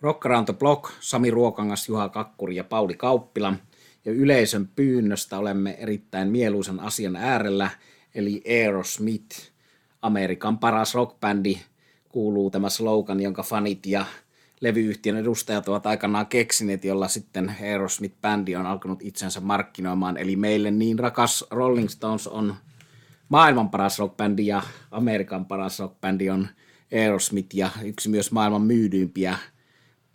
Rock Around the Block, Sami Ruokangas, Juha Kakkuri ja Pauli Kauppila. Ja yleisön pyynnöstä olemme erittäin mieluisan asian äärellä, eli Aerosmith, Amerikan paras rockbändi, kuuluu tämä slogan, jonka fanit ja levyyhtiön edustajat ovat aikanaan keksineet, jolla sitten Aerosmith-bändi on alkanut itsensä markkinoimaan. Eli meille niin rakas Rolling Stones on maailman paras rockbändi ja Amerikan paras rockbändi on Aerosmith ja yksi myös maailman myydyimpiä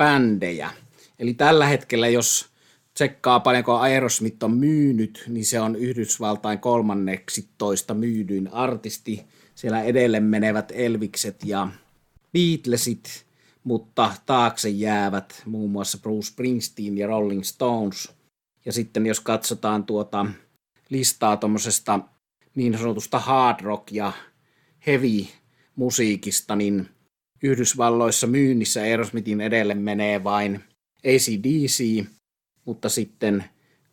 bändejä. Eli tällä hetkellä, jos tsekkaa paljonko Aerosmith on myynyt, niin se on Yhdysvaltain kolmanneksi toista myydyin artisti. Siellä edelleen menevät Elvikset ja Beatlesit, mutta taakse jäävät muun muassa Bruce Springsteen ja Rolling Stones. Ja sitten jos katsotaan tuota listaa tuommoisesta niin sanotusta hard rock ja heavy musiikista, niin Yhdysvalloissa myynnissä Aerosmithin edelle menee vain ACDC, mutta sitten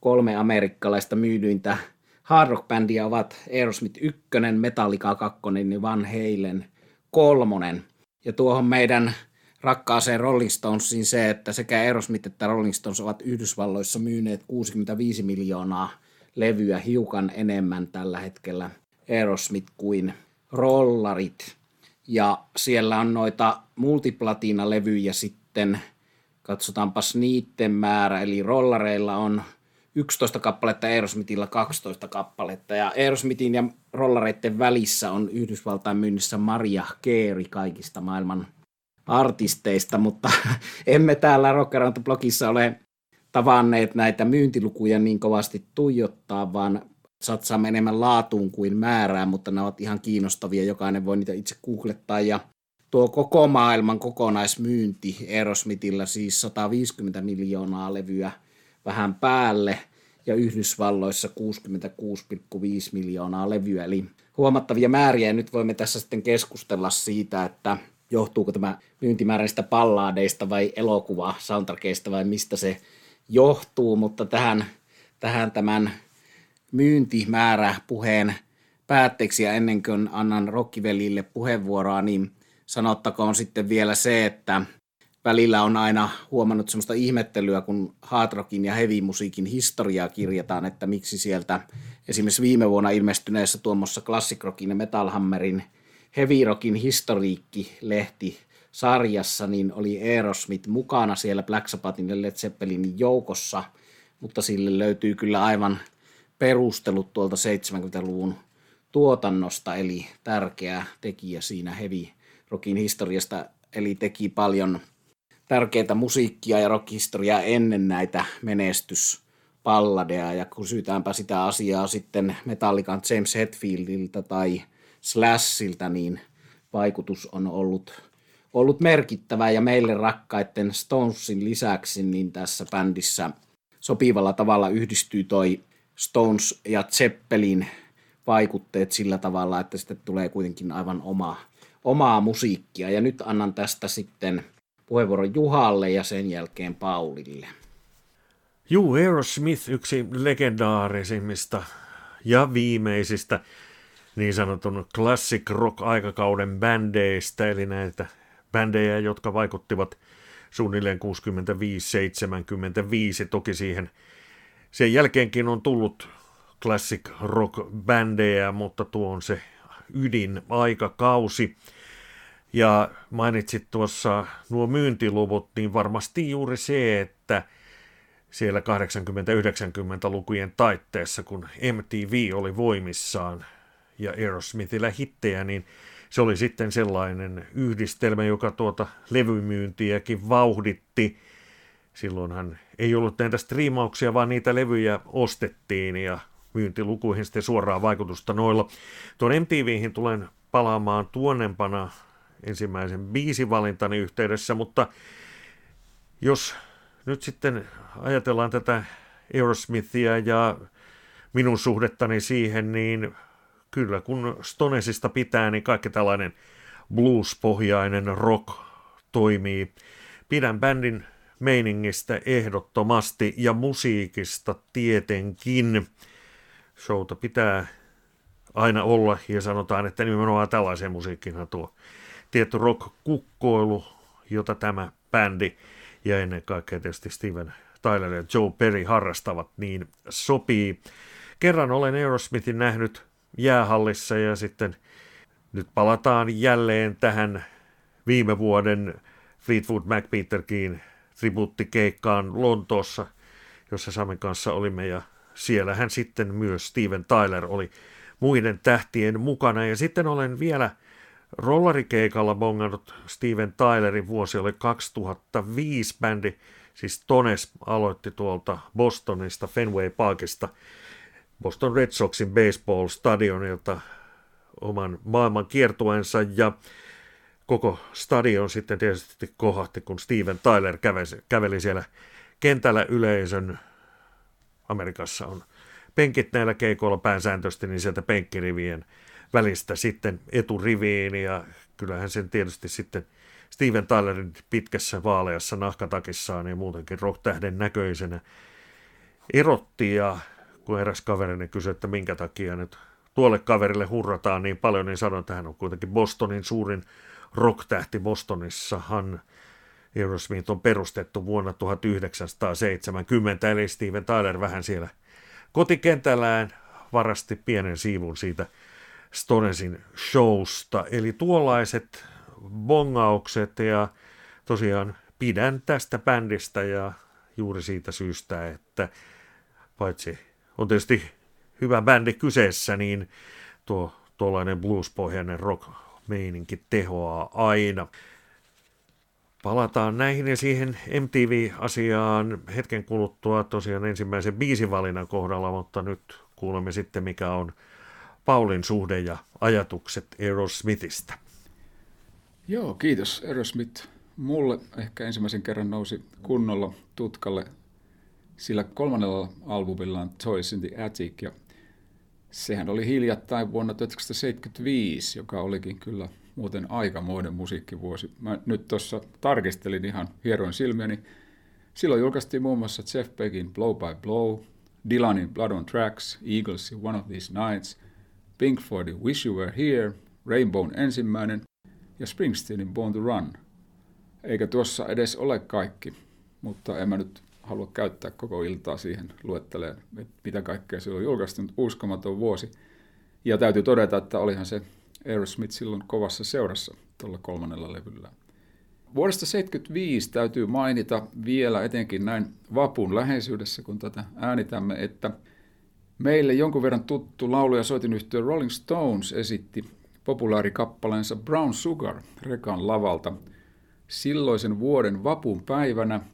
kolme amerikkalaista myydyintä hard rock bändiä ovat Aerosmith 1, Metallica 2 ja Van Halen 3. Ja tuohon meidän rakkaaseen Rolling Stonesiin se, että sekä Aerosmith että Rolling Stones ovat Yhdysvalloissa myyneet 65 miljoonaa levyä hiukan enemmän tällä hetkellä Aerosmith kuin rollarit. Ja siellä on noita multiplatina-levyjä sitten, katsotaanpas niiden määrä, eli rollareilla on 11 kappaletta, Aerosmithilla 12 kappaletta. Ja Aerosmithin ja rollareiden välissä on Yhdysvaltain myynnissä Maria Keeri kaikista maailman artisteista, mutta emme täällä Rock blogissa ole tavanneet näitä myyntilukuja niin kovasti tuijottaa, vaan satsaamme enemmän laatuun kuin määrään, mutta ne ovat ihan kiinnostavia. Jokainen voi niitä itse googlettaa. Ja tuo koko maailman kokonaismyynti Aerosmithillä siis 150 miljoonaa levyä vähän päälle ja Yhdysvalloissa 66,5 miljoonaa levyä. Eli huomattavia määriä ja nyt voimme tässä sitten keskustella siitä, että johtuuko tämä myyntimäärä niistä pallaadeista vai elokuva soundtrackeista vai mistä se johtuu, mutta tähän, tähän tämän myyntimäärä puheen päätteeksi ja ennen kuin annan Rokkivelille puheenvuoroa, niin sanottakoon sitten vielä se, että välillä on aina huomannut semmoista ihmettelyä, kun hard rockin ja heavy musiikin historiaa kirjataan, että miksi sieltä esimerkiksi viime vuonna ilmestyneessä tuommoissa Classic Rockin ja Metal Hammerin Heavy Rockin historiikki-lehti sarjassa, niin oli Aerosmith mukana siellä Black Sabbathin ja Led Zeppelinin joukossa, mutta sille löytyy kyllä aivan perustelut tuolta 70-luvun tuotannosta, eli tärkeä tekijä siinä heavy rockin historiasta, eli teki paljon tärkeää musiikkia ja rockhistoriaa ennen näitä menestyspalladeja, ja kysytäänpä sitä asiaa sitten Metallican James Hetfieldiltä tai Slashilta, niin vaikutus on ollut, ollut merkittävä, ja meille rakkaiden Stonesin lisäksi niin tässä bändissä sopivalla tavalla yhdistyy toi Stones ja Zeppelin vaikutteet sillä tavalla, että sitten tulee kuitenkin aivan oma, omaa musiikkia. Ja nyt annan tästä sitten puheenvuoron Juhalle ja sen jälkeen Paulille. Juu, Aerosmith, yksi legendaarisimmista ja viimeisistä niin sanotun classic rock-aikakauden bändeistä, eli näitä bändejä, jotka vaikuttivat suunnilleen 65-75, toki siihen jälkeenkin on tullut classic rock-bändejä, mutta tuo on se ydin aikakausi. Ja mainitsit tuossa nuo myyntiluvut, niin varmasti juuri se, että siellä 80-90-lukujen taitteessa, kun MTV oli voimissaan ja Aerosmithillä hittejä, niin se oli sitten sellainen yhdistelmä, joka tuota levymyyntiäkin vauhditti – Silloinhan ei ollut näitä striimauksia, vaan niitä levyjä ostettiin ja myyntilukuihin sitten suoraan vaikutusta noilla. Tuon MTVihin tulen palaamaan tuonnempana ensimmäisen biisivalintani yhteydessä, mutta jos nyt sitten ajatellaan tätä Aerosmithia ja minun suhdettani siihen, niin kyllä kun Stonesista pitää, niin kaikki tällainen blues-pohjainen rock toimii. Pidän bändin meiningistä ehdottomasti ja musiikista tietenkin. Showta pitää aina olla ja sanotaan, että nimenomaan tällaisen musiikkinhan tuo tietty rock-kukkoilu, jota tämä bändi ja ennen kaikkea tietysti Steven Tyler ja Joe Perry harrastavat, niin sopii. Kerran olen Aerosmithin nähnyt jäähallissa ja sitten nyt palataan jälleen tähän viime vuoden Fleetwood Mac Peter Keen tribuuttikeikkaan Lontoossa, jossa Samin kanssa olimme ja siellähän sitten myös Steven Tyler oli muiden tähtien mukana. Ja sitten olen vielä rollarikeikalla bongannut Steven Tylerin. Vuosi oli 2005 bändi, siis Tones aloitti tuolta Bostonista, Fenway Parkista, Boston Red Soxin baseball-stadionilta oman maailman kiertueensa. Ja koko stadion sitten tietysti kohahti, kun Steven Tyler käveli, käveli siellä kentällä yleisön. Amerikassa on penkit näillä keikoilla pääsääntöisesti, niin sieltä penkkirivien välistä sitten eturiviin ja kyllähän sen tietysti sitten Steven Tylerin pitkässä vaaleassa nahkatakissaan ja muutenkin rock-tähden näköisenä erotti ja kun eräs kaverini kysyi, että minkä takia nyt tuolle kaverille hurrataan niin paljon, niin sanoin, että hän on kuitenkin Bostonin suurin rock-tähti Bostonissahan. Aerosmith on perustettu vuonna 1970, eli Steven Tyler vähän siellä kotikentällään varasti pienen siivun siitä Stonesin showsta. Eli tuollaiset bongaukset ja tosiaan pidän tästä bändistä ja juuri siitä syystä, että paitsi on tietysti hyvä bändi kyseessä, niin tuo tuollainen bluespohjainen rock meininki tehoaa aina. Palataan näihin ja siihen MTV-asiaan hetken kuluttua tosiaan ensimmäisen biisivalinnan kohdalla, mutta nyt kuulemme sitten mikä on Paulin suhde ja ajatukset Aerosmithistä. Joo, kiitos Aerosmith. Mulle ehkä ensimmäisen kerran nousi kunnolla tutkalle sillä kolmannella albumillaan Toys in the Attic ja sehän oli hiljattain vuonna 1975, joka olikin kyllä muuten aikamoinen musiikkivuosi. Mä nyt tuossa tarkistelin ihan hieroin silmiäni. Silloin julkaistiin muun muassa Jeff Beckin Blow by Blow, Dylanin Blood on Tracks, Eaglesin One of These Nights, Pink Floydin Wish You Were Here, Rainbown ensimmäinen ja Springsteenin Born to Run. Eikä tuossa edes ole kaikki, mutta en mä nyt halua käyttää koko iltaa siihen luetteleen, että mitä kaikkea se on julkaistunut. Uskomaton vuosi. Ja täytyy todeta, että olihan se Aerosmith silloin kovassa seurassa tuolla kolmannella levyllä. Vuodesta 1975 täytyy mainita vielä etenkin näin vapun läheisyydessä, kun tätä äänitämme, että meille jonkun verran tuttu laulu- ja soitinyhtiö Rolling Stones esitti populaarikappaleensa Brown Sugar rekan lavalta silloisen vuoden vapun päivänä –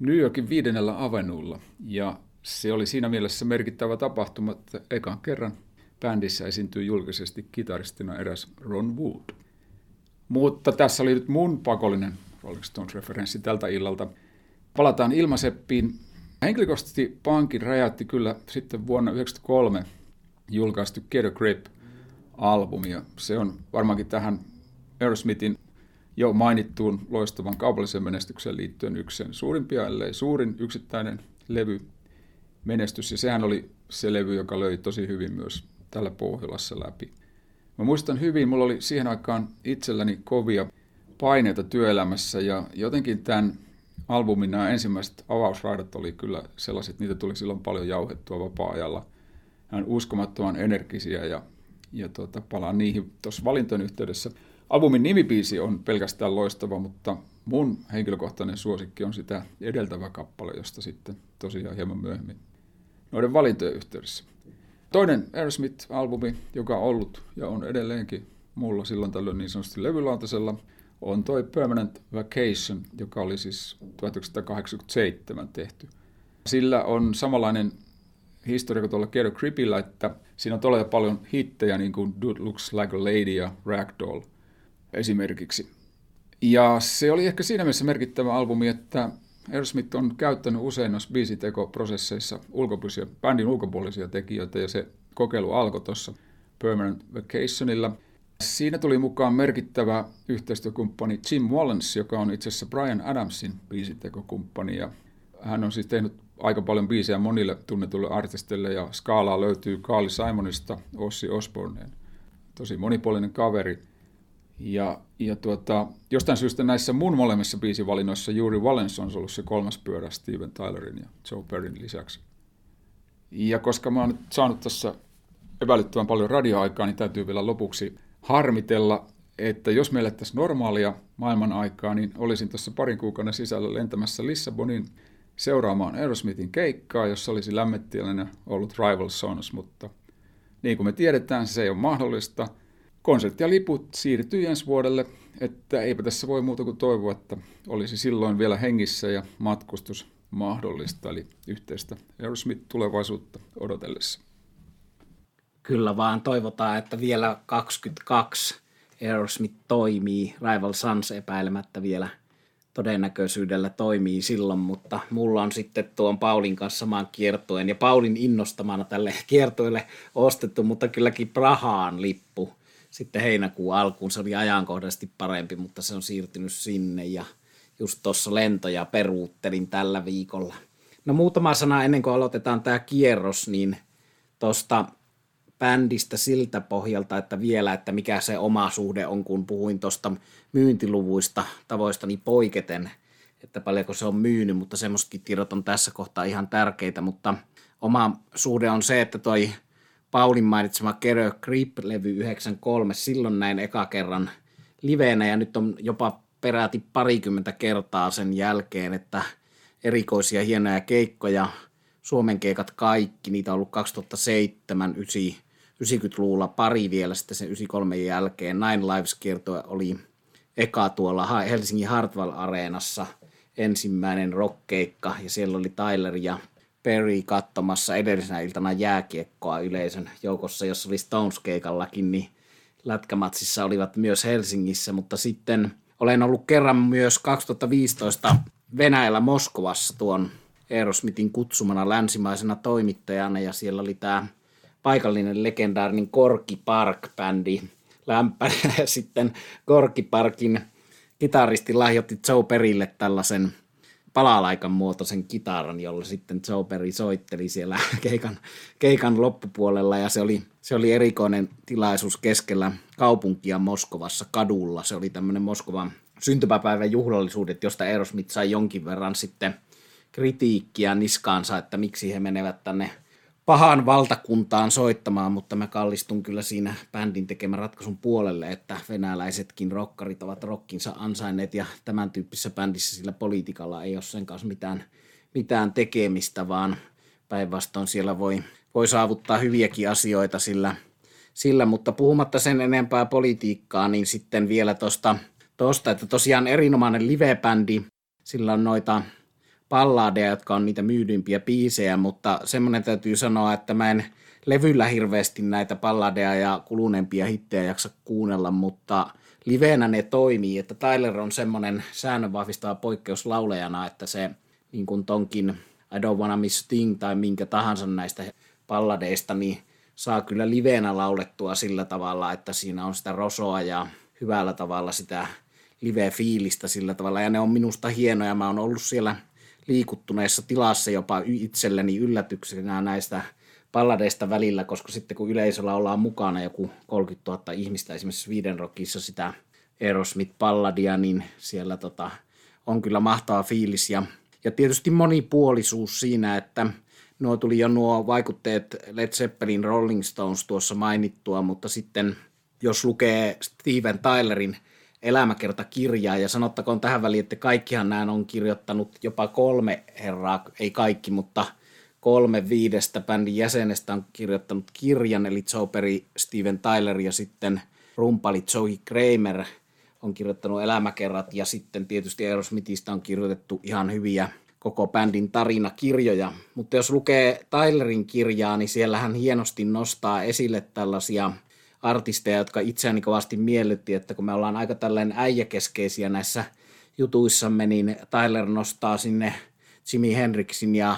New Yorkin viidennellä avenulla. Ja se oli siinä mielessä merkittävä tapahtuma, että ekan kerran bändissä esiintyi julkisesti kitaristina eräs Ron Wood. Mutta tässä oli nyt mun pakollinen Rolling Stones-referenssi tältä illalta. Palataan ilmaseppiin. Henkilökohtaisesti pankin räjäytti kyllä sitten vuonna 1993 julkaistu Get a Grip-albumi. Se on varmaankin tähän Aerosmithin jo mainittuun loistavan kaupallisen menestykseen liittyen yksi sen suurimpia, ellei suurin yksittäinen levy menestys. Ja sehän oli se levy, joka löi tosi hyvin myös tällä Pohjolassa läpi. Mä muistan hyvin, mulla oli siihen aikaan itselläni kovia paineita työelämässä ja jotenkin tämän albumin nämä ensimmäiset avausraidat oli kyllä sellaiset, niitä tuli silloin paljon jauhettua vapaa-ajalla. Hän uskomattoman energisiä ja, ja tuota, palaan niihin tuossa valintojen yhteydessä. Albumin nimipiisi on pelkästään loistava, mutta mun henkilökohtainen suosikki on sitä edeltävä kappale, josta sitten tosiaan hieman myöhemmin noiden valintojen yhteydessä. Toinen Aerosmith-albumi, joka on ollut ja on edelleenkin mulla silloin tällöin niin sanotusti levylautasella, on toi Permanent Vacation, joka oli siis 1987 tehty. Sillä on samanlainen historia kuin tuolla Get Creepillä, että siinä on todella paljon hittejä, niin kuin Dude Looks Like a Lady ja Ragdoll – esimerkiksi. Ja se oli ehkä siinä mielessä merkittävä albumi, että Aerosmith on käyttänyt usein noissa biisitekoprosesseissa ulkopuolisia, bändin ulkopuolisia tekijöitä, ja se kokeilu alkoi tuossa Permanent Vacationilla. Siinä tuli mukaan merkittävä yhteistyökumppani Jim Wallens, joka on itse asiassa Brian Adamsin biisitekokumppani, ja hän on siis tehnyt aika paljon biisejä monille tunnetuille artisteille, ja skaalaa löytyy Carly Simonista Ossi Osborneen. Tosi monipuolinen kaveri. Ja, ja tuota, jostain syystä näissä mun molemmissa biisivalinnoissa juuri Valens on ollut se kolmas pyörä Steven Tylerin ja Joe Perryn lisäksi. Ja koska mä oon nyt saanut tässä epäilyttävän paljon radioaikaa, niin täytyy vielä lopuksi harmitella, että jos meille tässä normaalia maailman aikaa, niin olisin tuossa parin kuukauden sisällä lentämässä Lissabonin seuraamaan Aerosmithin keikkaa, jossa olisi lämmettiläinen ollut Rival Sons, mutta niin kuin me tiedetään, se ei ole mahdollista. Konsertti ja liput siirtyy ensi vuodelle, että eipä tässä voi muuta kuin toivoa, että olisi silloin vielä hengissä ja matkustus mahdollista, eli yhteistä Aerosmith-tulevaisuutta odotellessa. Kyllä vaan toivotaan, että vielä 22 Aerosmith toimii. Rival Sons epäilemättä vielä todennäköisyydellä toimii silloin, mutta mulla on sitten tuon Paulin kanssa samaan kiertoen ja Paulin innostamana tälle kiertoille ostettu, mutta kylläkin Prahaan lippu sitten heinäkuun alkuun. Se oli ajankohdaisesti parempi, mutta se on siirtynyt sinne ja just tuossa lentoja peruuttelin tällä viikolla. No muutama sana ennen kuin aloitetaan tämä kierros, niin tuosta bändistä siltä pohjalta, että vielä, että mikä se oma suhde on, kun puhuin tuosta myyntiluvuista tavoistani poiketen, että paljonko se on myynyt, mutta semmoisetkin tiedot on tässä kohtaa ihan tärkeitä, mutta oma suhde on se, että toi Paulin mainitsema Kerö Creep-levy 93, silloin näin eka kerran liveenä ja nyt on jopa peräti parikymmentä kertaa sen jälkeen, että erikoisia hienoja keikkoja, Suomen keikat kaikki, niitä on ollut 2007, 9, 90-luvulla pari vielä sitten sen 93 jälkeen. Nine Lives-kiertue oli eka tuolla Helsingin Hartwell-areenassa ensimmäinen rockkeikka ja siellä oli Tyler ja Perry katsomassa edellisenä iltana jääkiekkoa yleisön joukossa, jossa oli Stones-keikallakin, niin lätkämatsissa olivat myös Helsingissä, mutta sitten olen ollut kerran myös 2015 Venäjällä Moskovassa tuon Aerosmithin kutsumana länsimaisena toimittajana. Ja siellä oli tämä paikallinen legendaarinen Korki Park-bändi lämpänä ja sitten Korki Parkin kitaristi lahjoitti Joe Perille tällaisen palalaikan muotoisen kitaran, jolla sitten Joe Perry soitteli siellä keikan, keikan loppupuolella ja se oli, se oli erikoinen tilaisuus keskellä kaupunkia Moskovassa kadulla. Se oli tämmöinen Moskovan syntymäpäivän juhlallisuudet, josta Aerosmith sai jonkin verran sitten kritiikkiä niskaansa, että miksi he menevät tänne pahaan valtakuntaan soittamaan, mutta mä kallistun kyllä siinä bändin tekemän ratkaisun puolelle, että venäläisetkin rokkarit ovat rokkinsa ansainneet ja tämän tyyppisessä bändissä sillä politiikalla ei ole sen kanssa mitään, mitään tekemistä, vaan päinvastoin siellä voi, voi saavuttaa hyviäkin asioita sillä, sillä, mutta puhumatta sen enempää politiikkaa, niin sitten vielä tuosta, tosta, että tosiaan erinomainen livebändi, sillä on noita balladeja, jotka on niitä myydympiä biisejä, mutta semmoinen täytyy sanoa, että mä en levyllä hirveästi näitä balladeja ja kuluneempia hittejä jaksa kuunnella, mutta liveenä ne toimii, että Tyler on semmoinen säännönvahvistava poikkeus laulajana, että se niin kuin tonkin I Don't Wanna Miss Thing tai minkä tahansa näistä balladeista, niin saa kyllä liveenä laulettua sillä tavalla, että siinä on sitä rosoa ja hyvällä tavalla sitä live-fiilistä sillä tavalla, ja ne on minusta hienoja. Mä oon ollut siellä liikuttuneessa tilassa jopa itselleni yllätyksenä näistä palladeista välillä, koska sitten kun yleisöllä ollaan mukana joku 30 000 ihmistä esimerkiksi Sweden Rockissa sitä Aerosmith-palladia, niin siellä tota, on kyllä mahtava fiilis. Ja, ja tietysti monipuolisuus siinä, että nuo tuli jo nuo vaikutteet Led Zeppelin Rolling Stones tuossa mainittua, mutta sitten jos lukee Steven Tylerin – elämäkertakirjaa ja sanottakoon tähän väliin, että kaikkihan nämä on kirjoittanut jopa kolme herraa, ei kaikki, mutta kolme viidestä bändin jäsenestä on kirjoittanut kirjan, eli Joe Perry, Steven Tyler ja sitten rumpali Joey Kramer on kirjoittanut elämäkerrat ja sitten tietysti Aerosmithista on kirjoitettu ihan hyviä koko bändin tarinakirjoja. Mutta jos lukee Tylerin kirjaa, niin siellä hän hienosti nostaa esille tällaisia – artisteja, jotka itseäni kovasti miellytti, että kun me ollaan aika tällainen äijäkeskeisiä näissä jutuissamme, niin Tyler nostaa sinne Jimi Hendrixin ja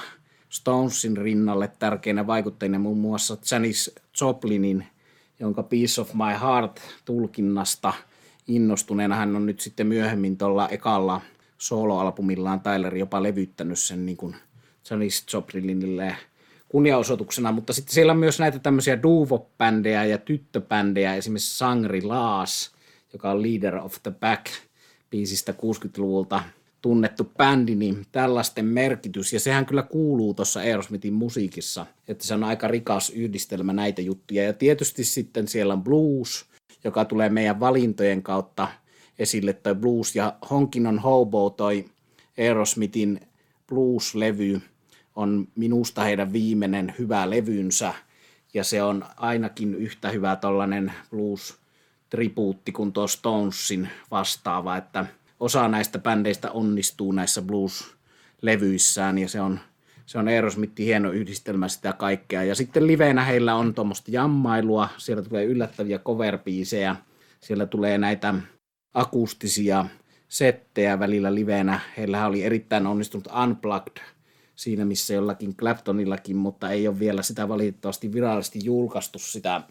Stonesin rinnalle tärkeinä vaikutteina muun muassa Janis Joplinin, jonka Piece of My Heart tulkinnasta innostuneena hän on nyt sitten myöhemmin tuolla ekalla soloalbumillaan Tyler jopa levyttänyt sen niin kuin Janis Joplinille kunniaosoituksena, mutta sitten siellä on myös näitä tämmöisiä duvo-bändejä ja tyttöbändejä, esimerkiksi Sangri Laas, joka on Leader of the Back biisistä 60-luvulta tunnettu bändi, niin tällaisten merkitys, ja sehän kyllä kuuluu tuossa Aerosmithin musiikissa, että se on aika rikas yhdistelmä näitä juttuja, ja tietysti sitten siellä on blues, joka tulee meidän valintojen kautta esille, toi blues, ja Honkin on Hobo, toi Aerosmithin blues-levy, on minusta heidän viimeinen hyvä levynsä, ja se on ainakin yhtä hyvä tällainen blues-tribuutti kuin tuo Stonesin vastaava, että osa näistä bändeistä onnistuu näissä blues-levyissään, ja se on, se on Aerosmithin hieno yhdistelmä sitä kaikkea. Ja sitten livenä heillä on tuommoista jammailua, siellä tulee yllättäviä cover siellä tulee näitä akustisia settejä välillä livenä. Heillä oli erittäin onnistunut Unplugged siinä, missä jollakin Claptonillakin, mutta ei ole vielä sitä valitettavasti virallisesti julkaistu sitä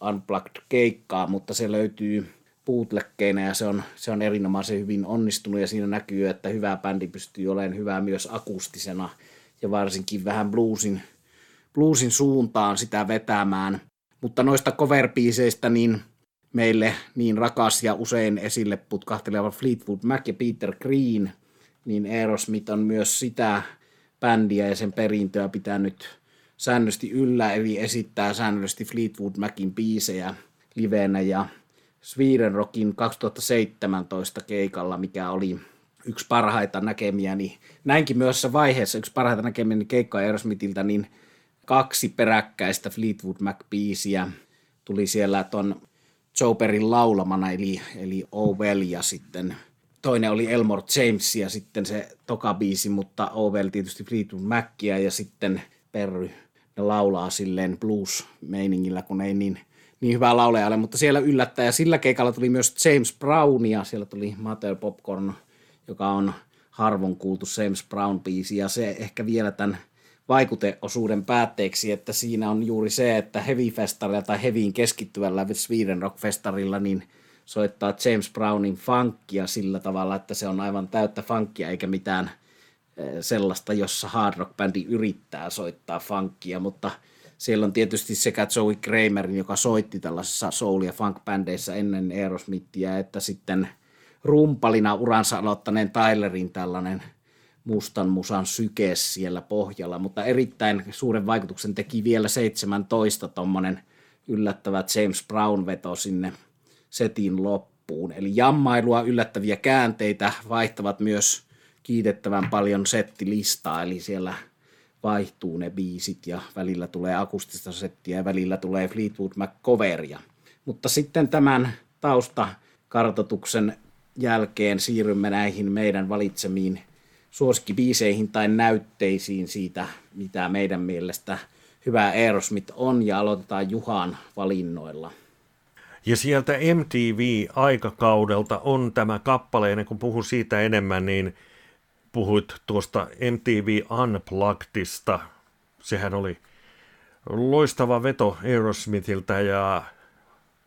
Unplugged-keikkaa, mutta se löytyy bootleggeinä ja se on, se on erinomaisen hyvin onnistunut ja siinä näkyy, että hyvä bändi pystyy olemaan hyvä myös akustisena ja varsinkin vähän bluesin, bluesin suuntaan sitä vetämään. Mutta noista cover niin meille niin rakas ja usein esille putkahteleva Fleetwood Mac ja Peter Green, niin Aerosmith on myös sitä bändiä ja sen perintöä pitänyt säännöllisesti yllä, eli esittää säännöllisesti Fleetwood Macin biisejä livenä ja Sweden Rockin 2017 keikalla, mikä oli yksi parhaita näkemiä, niin näinkin myös vaiheessa yksi parhaita näkemiä niin keikka Aerosmithiltä, niin kaksi peräkkäistä Fleetwood Mac-biisiä tuli siellä ton Joperin laulamana, eli, eli Ovel ja sitten toinen oli Elmore James ja sitten se toka biisi, mutta Ovel tietysti Fleetwood Mackia ja sitten Perry ne laulaa silleen blues-meiningillä, kun ei niin, niin hyvää laulejalle, mutta siellä yllättäen. Ja sillä keikalla tuli myös James Brown ja siellä tuli Mateo Popcorn, joka on harvoin kuultu James Brown-biisi ja se ehkä vielä tämän vaikuteosuuden päätteeksi, että siinä on juuri se, että Heavy-festarilla tai Heavyin keskittyvällä Sweden Rock-festarilla niin soittaa James Brownin funkia sillä tavalla, että se on aivan täyttä funkia eikä mitään eh, sellaista, jossa hard rock-bändi yrittää soittaa funkia, mutta siellä on tietysti sekä Joey Kramerin, joka soitti tällaisessa soul- ja funk-bändeissä ennen Aerosmithia, että sitten rumpalina uransa aloittaneen Tylerin tällainen – mustan musan syke siellä pohjalla, mutta erittäin suuren vaikutuksen teki vielä 17 tuommoinen yllättävä James Brown-veto sinne setin loppuun. Eli jammailua, yllättäviä käänteitä vaihtavat myös kiitettävän paljon settilistaa, eli siellä vaihtuu ne biisit ja välillä tulee akustista settiä ja välillä tulee Fleetwood Mac-coveria. Mutta sitten tämän taustakartoituksen jälkeen siirrymme näihin meidän valitsemiin suosikkibiiseihin tai näytteisiin siitä, mitä meidän mielestä hyvä Aerosmith on, ja aloitetaan Juhan valinnoilla. Ja sieltä MTV-aikakaudelta on tämä kappale, ennen kuin puhun siitä enemmän, niin puhuit tuosta MTV Unpluggedista. Sehän oli loistava veto Aerosmithiltä ja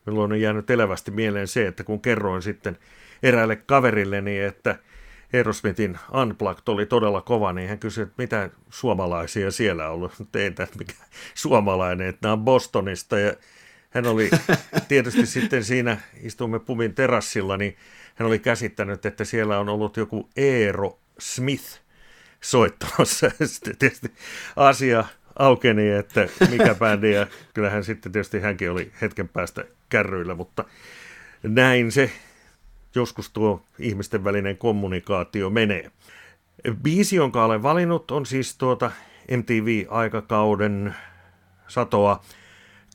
milloin on jäänyt elävästi mieleen se, että kun kerroin sitten eräälle kaverilleni, että – Aerosmithin Unplugged oli todella kova, niin hän kysyi, että mitä suomalaisia siellä on ollut. Että mikä suomalainen, että nämä on Bostonista. Ja hän oli tietysti sitten siinä, istumme pubin terassilla, niin hän oli käsittänyt, että siellä on ollut joku Eero Smith soittamassa. Sitten tietysti asia aukeni, että mikä bändi, ja kyllähän sitten tietysti hänkin oli hetken päästä kärryillä, mutta näin se joskus tuo ihmisten välinen kommunikaatio menee. Biisi, jonka olen valinnut, on siis tuota MTV-aikakauden satoa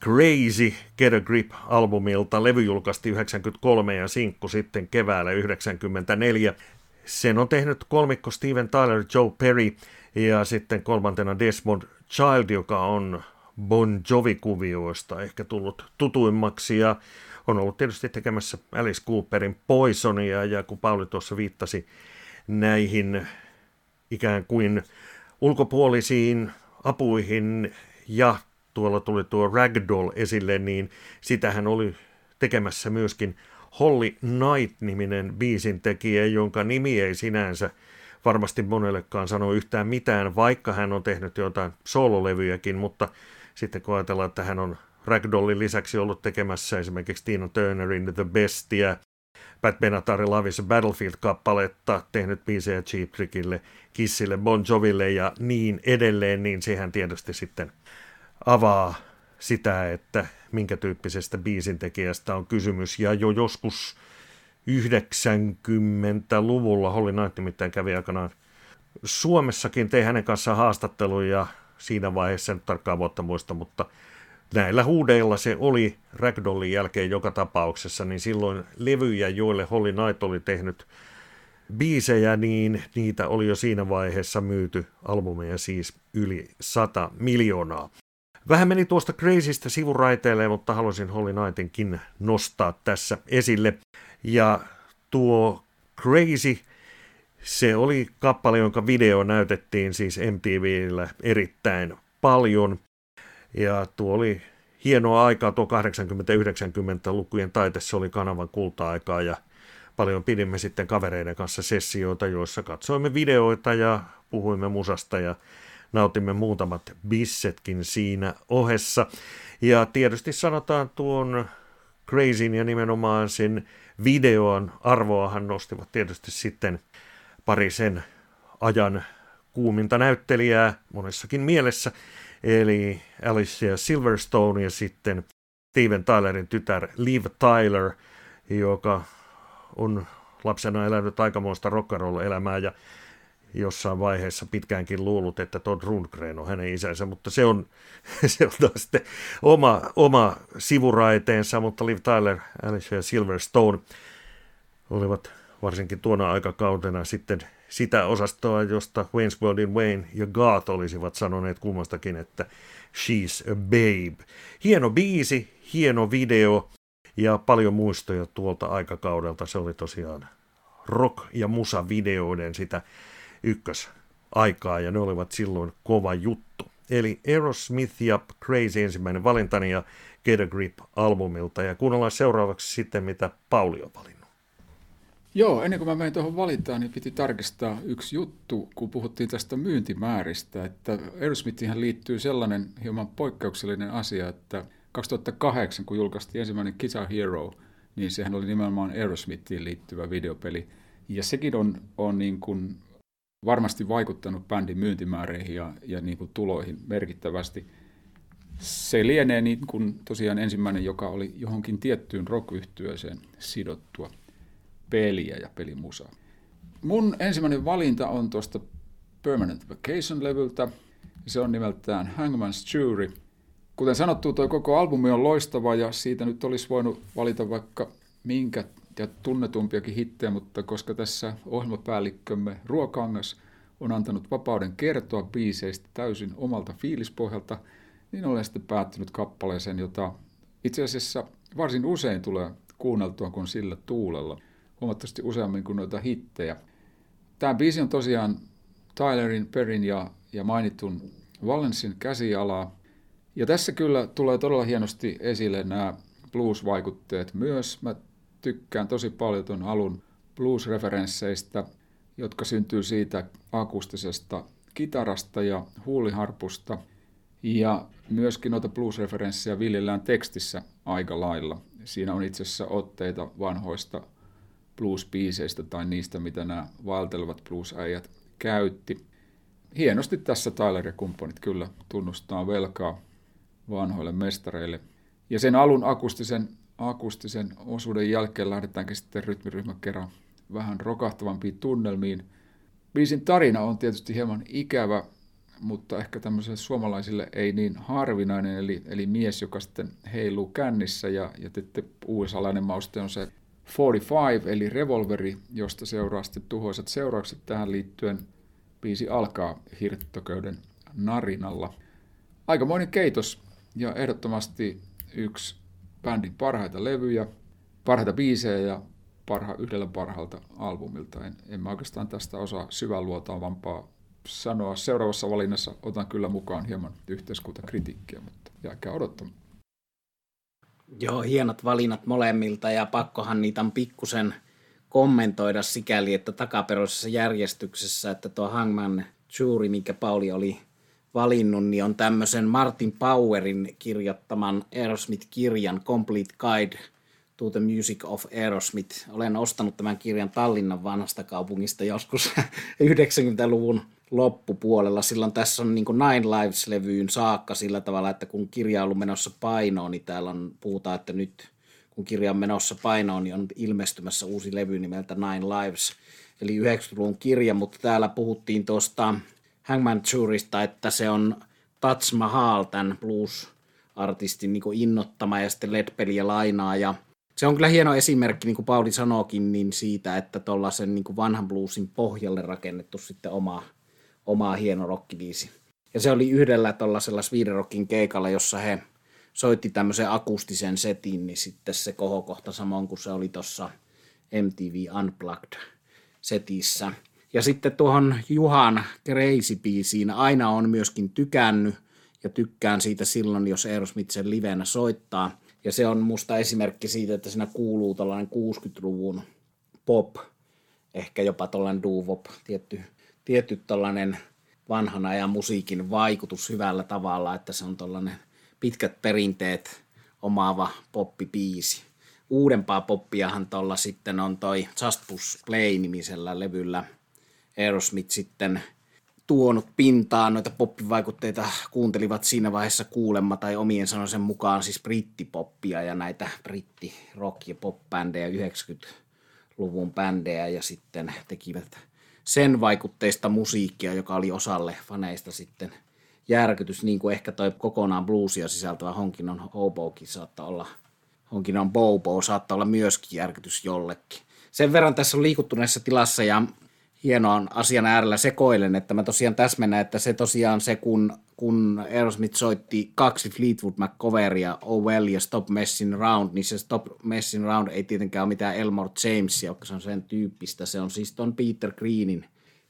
Crazy Get a Grip-albumilta. Levy julkaistiin 93 ja sinkku sitten keväällä 94. Sen on tehnyt kolmikko Steven Tyler, Joe Perry ja sitten kolmantena Desmond Child, joka on Bon Jovi-kuvioista ehkä tullut tutuimmaksi ja on ollut tietysti tekemässä Alice Cooperin Poisonia, ja kun Pauli tuossa viittasi näihin ikään kuin ulkopuolisiin apuihin, ja tuolla tuli tuo Ragdoll esille, niin sitähän oli tekemässä myöskin Holly Knight-niminen biisintekijä, jonka nimi ei sinänsä varmasti monellekaan sano yhtään mitään, vaikka hän on tehnyt jotain sololevyjäkin, mutta sitten kun ajatellaan, että hän on Ragdollin lisäksi ollut tekemässä esimerkiksi Tina Turnerin The Bestia Pat Benatar Lavis Battlefield-kappaletta, tehnyt biisejä Cheap Trickille, Kissille, Bon Joville ja niin edelleen, niin sehän tietysti sitten avaa sitä, että minkä tyyppisestä biisintekijästä on kysymys. Ja jo joskus 90-luvulla Holly Knight nimittäin kävi aikanaan Suomessakin tein hänen kanssaan haastatteluja siinä vaiheessa, en tarkkaan vuotta muista, mutta näillä huudeilla se oli Ragdollin jälkeen joka tapauksessa, niin silloin levyjä, joille Holly Knight oli tehnyt biisejä, niin niitä oli jo siinä vaiheessa myyty albumeja siis yli 100 miljoonaa. Vähän meni tuosta Crazystä sivuraiteelle, mutta haluaisin Holly Knightinkin nostaa tässä esille. Ja tuo Crazy, se oli kappale, jonka video näytettiin siis MTVllä erittäin paljon. Ja tuo oli hienoa aikaa, tuo 80-90-lukujen taite, se oli kanavan kulta-aikaa ja paljon pidimme sitten kavereiden kanssa sessioita, joissa katsoimme videoita ja puhuimme musasta ja nautimme muutamat bissetkin siinä ohessa. Ja tietysti sanotaan tuon Crazyn ja nimenomaan sen videon arvoahan nostivat tietysti sitten pari sen ajan kuuminta näyttelijää monessakin mielessä, eli Alicia Silverstone ja sitten Steven Tylerin tytär Liv Tyler, joka on lapsena elänyt aikamoista rock'n'roll-elämää ja jossain vaiheessa pitkäänkin luullut, että Todd Rundgren on hänen isänsä, mutta se on, se on sitten oma, oma sivuraiteensa, mutta Liv Tyler, Alicia Silverstone olivat varsinkin tuona aikakautena sitten sitä osastoa, josta Wayne's World in Wayne ja God olisivat sanoneet kummastakin, että she's a babe. Hieno biisi, hieno video ja paljon muistoja tuolta aikakaudelta. Se oli tosiaan rock- ja musa-videoiden sitä ykkösaikaa ja ne olivat silloin kova juttu. Eli Aerosmith ja Crazy ensimmäinen valintani ja Get a Grip-albumilta ja kuunnellaan seuraavaksi sitten mitä Pauli on valinnut. Joo, ennen kuin mä menin tuohon valintaan, niin piti tarkistaa yksi juttu, kun puhuttiin tästä myyntimääristä, että Aerosmithihän liittyy sellainen hieman poikkeuksellinen asia, että 2008, kun julkaistiin ensimmäinen Guitar Hero, niin sehän oli nimenomaan Aerosmithiin liittyvä videopeli. Ja sekin on, on niin kuin varmasti vaikuttanut bändin myyntimääreihin ja, ja niin kuin tuloihin merkittävästi. Se lienee niin kuin tosiaan ensimmäinen, joka oli johonkin tiettyyn rock sidottua peliä ja pelimusaa. Mun ensimmäinen valinta on tuosta Permanent Vacation-levyltä. Se on nimeltään Hangman's Jury. Kuten sanottu, tuo koko albumi on loistava ja siitä nyt olisi voinut valita vaikka minkä ja tunnetumpiakin hittejä, mutta koska tässä ohjelmapäällikkömme Ruokangas on antanut vapauden kertoa biiseistä täysin omalta fiilispohjalta, niin olen sitten päättynyt kappaleeseen, jota itse asiassa varsin usein tulee kuunneltua kuin sillä tuulella, huomattavasti useammin kuin noita hittejä. Tämä biisi on tosiaan Tylerin, Perin ja, ja mainitun Valensin käsialaa. Ja tässä kyllä tulee todella hienosti esille nämä blues-vaikutteet myös. Mä tykkään tosi paljon tuon alun blues-referensseistä, jotka syntyy siitä akustisesta kitarasta ja huuliharpusta. Ja myöskin noita blues-referenssejä viljellään tekstissä aika lailla. Siinä on itse asiassa otteita vanhoista blues-biiseistä tai niistä, mitä nämä vaeltelevat blues-äijät käytti. Hienosti tässä Tyler ja kumppanit kyllä tunnustaa velkaa vanhoille mestareille. Ja sen alun akustisen akustisen osuuden jälkeen lähdetäänkin sitten rytmiryhmän kerran vähän rokahtavampiin tunnelmiin. Biisin tarina on tietysti hieman ikävä, mutta ehkä tämmöiselle suomalaisille ei niin harvinainen, eli, eli mies, joka sitten heiluu kännissä ja, ja sitten USA-lainen mauste on se 45, eli revolveri, josta seuraa sitten tuhoisat seuraukset tähän liittyen. Biisi alkaa hirttoköyden narinalla. Aikamoinen keitos ja ehdottomasti yksi bändin parhaita levyjä, parhaita biisejä ja parha, yhdellä parhaalta albumilta. En, en mä oikeastaan tästä osaa syvänluotaavampaa sanoa. Seuraavassa valinnassa otan kyllä mukaan hieman yhteiskuntakritiikkiä, mutta jääkää odottamaan. Joo, hienot valinnat molemmilta ja pakkohan niitä on pikkusen kommentoida sikäli, että takaperoisessa järjestyksessä, että tuo Hangman Jury, mikä Pauli oli valinnut, niin on tämmöisen Martin Powerin kirjoittaman Aerosmith-kirjan Complete Guide To the Music of Aerosmith. Olen ostanut tämän kirjan Tallinnan vanhasta kaupungista joskus 90-luvun loppupuolella. Silloin tässä on niin Nine Lives-levyyn saakka sillä tavalla, että kun kirja on ollut menossa painoon, niin täällä on, puhutaan, että nyt kun kirja on menossa painoon, niin on ilmestymässä uusi levy nimeltä Nine Lives, eli 90-luvun kirja, mutta täällä puhuttiin tuosta Hangman Tourista, että se on Taj Mahal, tämän blues-artistin niin innottama ja sitten Ledpeliä lainaa ja se on kyllä hieno esimerkki, niin kuin Pauli sanoikin, niin siitä, että tuollaisen niin vanhan bluesin pohjalle rakennettu sitten oma, oma hieno rockibiisi. Ja se oli yhdellä tuollaisella Sweden Rockin keikalla, jossa he soitti tämmöisen akustisen setin, niin sitten se kohokohta samoin kuin se oli tuossa MTV Unplugged setissä. Ja sitten tuohon Juhan Crazy-biisiin aina on myöskin tykännyt ja tykkään siitä silloin, jos Aerosmith sen livenä soittaa. Ja se on musta esimerkki siitä, että siinä kuuluu tällainen 60-luvun pop, ehkä jopa tällainen doo tietty, tietty tällainen vanhan ajan musiikin vaikutus hyvällä tavalla, että se on tällainen pitkät perinteet omaava poppipiisi. Uudempaa poppiahan tuolla sitten on toi Just Push Play-nimisellä levyllä Aerosmith sitten tuonut pintaan noita poppivaikutteita kuuntelivat siinä vaiheessa kuulemma tai omien sanoisen mukaan siis brittipoppia ja näitä britti rock- ja pop-bändejä 90-luvun bändejä ja sitten tekivät sen vaikutteista musiikkia, joka oli osalle faneista sitten järkytys, niin kuin ehkä toi kokonaan bluesia sisältävä Honkinon Hobokin saattaa olla, Honkinon Bobo saattaa olla myöskin järkytys jollekin. Sen verran tässä on liikuttu näissä tilassa ja hienoan asian äärellä sekoilen, että mä tosiaan täsmennän, että se tosiaan se, kun, kun Aerosmith soitti kaksi Fleetwood Mac-coveria, Oh Well ja Stop Messing Around, niin se Stop Messing Around ei tietenkään ole mitään Elmore Jamesia, joka se on sen tyyppistä. Se on siis ton Peter Greenin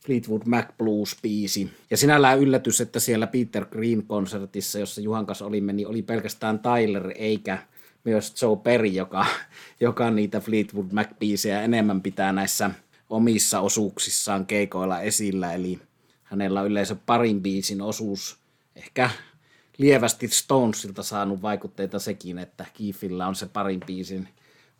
Fleetwood Mac Blues-biisi. Ja sinällään yllätys, että siellä Peter Green-konsertissa, jossa Juhan kanssa olimme, niin oli pelkästään Tyler eikä myös Joe Perry, joka, joka niitä Fleetwood Mac-biisejä enemmän pitää näissä omissa osuuksissaan keikoilla esillä, eli hänellä on yleensä parin biisin osuus, ehkä lievästi Stonesilta saanut vaikutteita sekin, että Keithillä on se parin biisin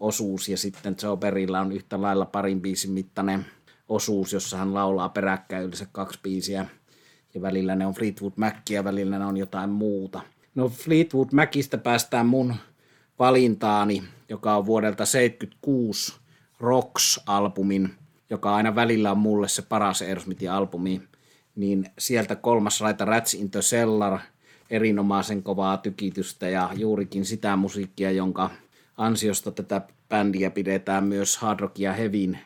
osuus ja sitten Joe Perryllä on yhtä lailla parin biisin mittainen osuus, jossa hän laulaa peräkkäin yleensä kaksi biisiä ja välillä ne on Fleetwood Mackia ja välillä ne on jotain muuta. No Fleetwood Macista päästään mun valintaani, joka on vuodelta 76 Rocks-albumin joka aina välillä on mulle se paras Aerosmithin albumi, niin sieltä kolmas raita Rats in the Cellar, erinomaisen kovaa tykitystä ja juurikin sitä musiikkia, jonka ansiosta tätä bändiä pidetään myös hard rock ja hevin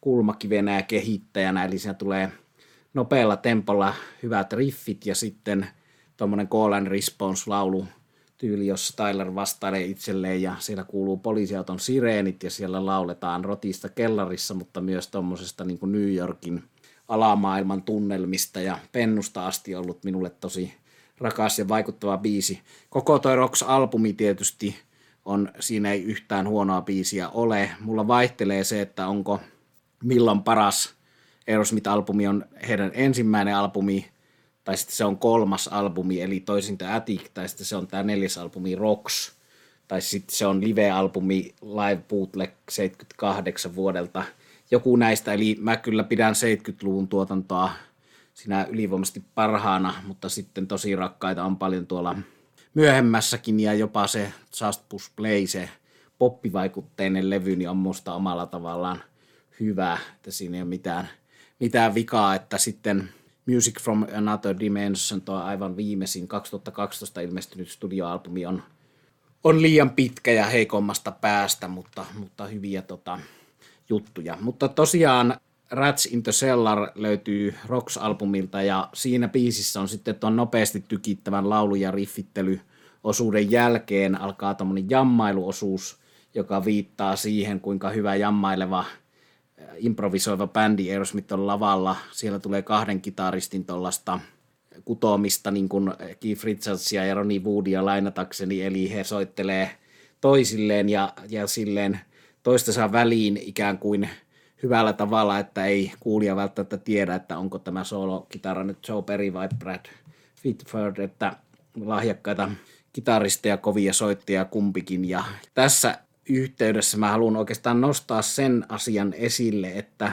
kulmakivenä ja kehittäjänä, eli siinä tulee nopealla tempolla hyvät riffit ja sitten tuommoinen call and response laulu tyyli, jossa Tyler vastailee itselleen ja siellä kuuluu poliisiauton sireenit ja siellä lauletaan rotista kellarissa, mutta myös tuommoisesta niin New Yorkin alamaailman tunnelmista ja pennusta asti ollut minulle tosi rakas ja vaikuttava biisi. Koko toi Rocks-albumi tietysti on, siinä ei yhtään huonoa biisiä ole. Mulla vaihtelee se, että onko milloin paras Aerosmith-albumi on heidän ensimmäinen albumi tai sitten se on kolmas albumi, eli toisin tämä Attic, tai sitten se on tämä neljäs albumi Rocks, tai sitten se on live-albumi Live Bootleg 78 vuodelta. Joku näistä, eli mä kyllä pidän 70-luvun tuotantoa sinä ylivoimaisesti parhaana, mutta sitten tosi rakkaita on paljon tuolla myöhemmässäkin, ja jopa se Just Push Play, se poppivaikutteinen levy, niin on musta omalla tavallaan hyvä, että siinä ei ole mitään, mitään vikaa, että sitten Music from Another Dimension, tuo aivan viimeisin 2012 ilmestynyt studioalbumi on, on liian pitkä ja heikommasta päästä, mutta, mutta hyviä tota, juttuja. Mutta tosiaan Rats in the Cellar löytyy Rocks-albumilta ja siinä biisissä on sitten tuon nopeasti tykittävän laulu- ja riffittely osuuden jälkeen alkaa tämmöinen jammailuosuus, joka viittaa siihen, kuinka hyvä jammaileva – improvisoiva bändi Aerosmith on lavalla. Siellä tulee kahden kitaristin tuollaista kutoamista niin kuin Keith Richardsia ja Ronnie Woodia lainatakseni, eli he soittelee toisilleen ja, ja silleen toistensa väliin ikään kuin hyvällä tavalla, että ei kuulija välttämättä tiedä, että onko tämä solo-kitara nyt Joe Perry vai Brad Whitford, että lahjakkaita kitaristeja, kovia soittajia kumpikin. Ja tässä yhteydessä mä haluan oikeastaan nostaa sen asian esille, että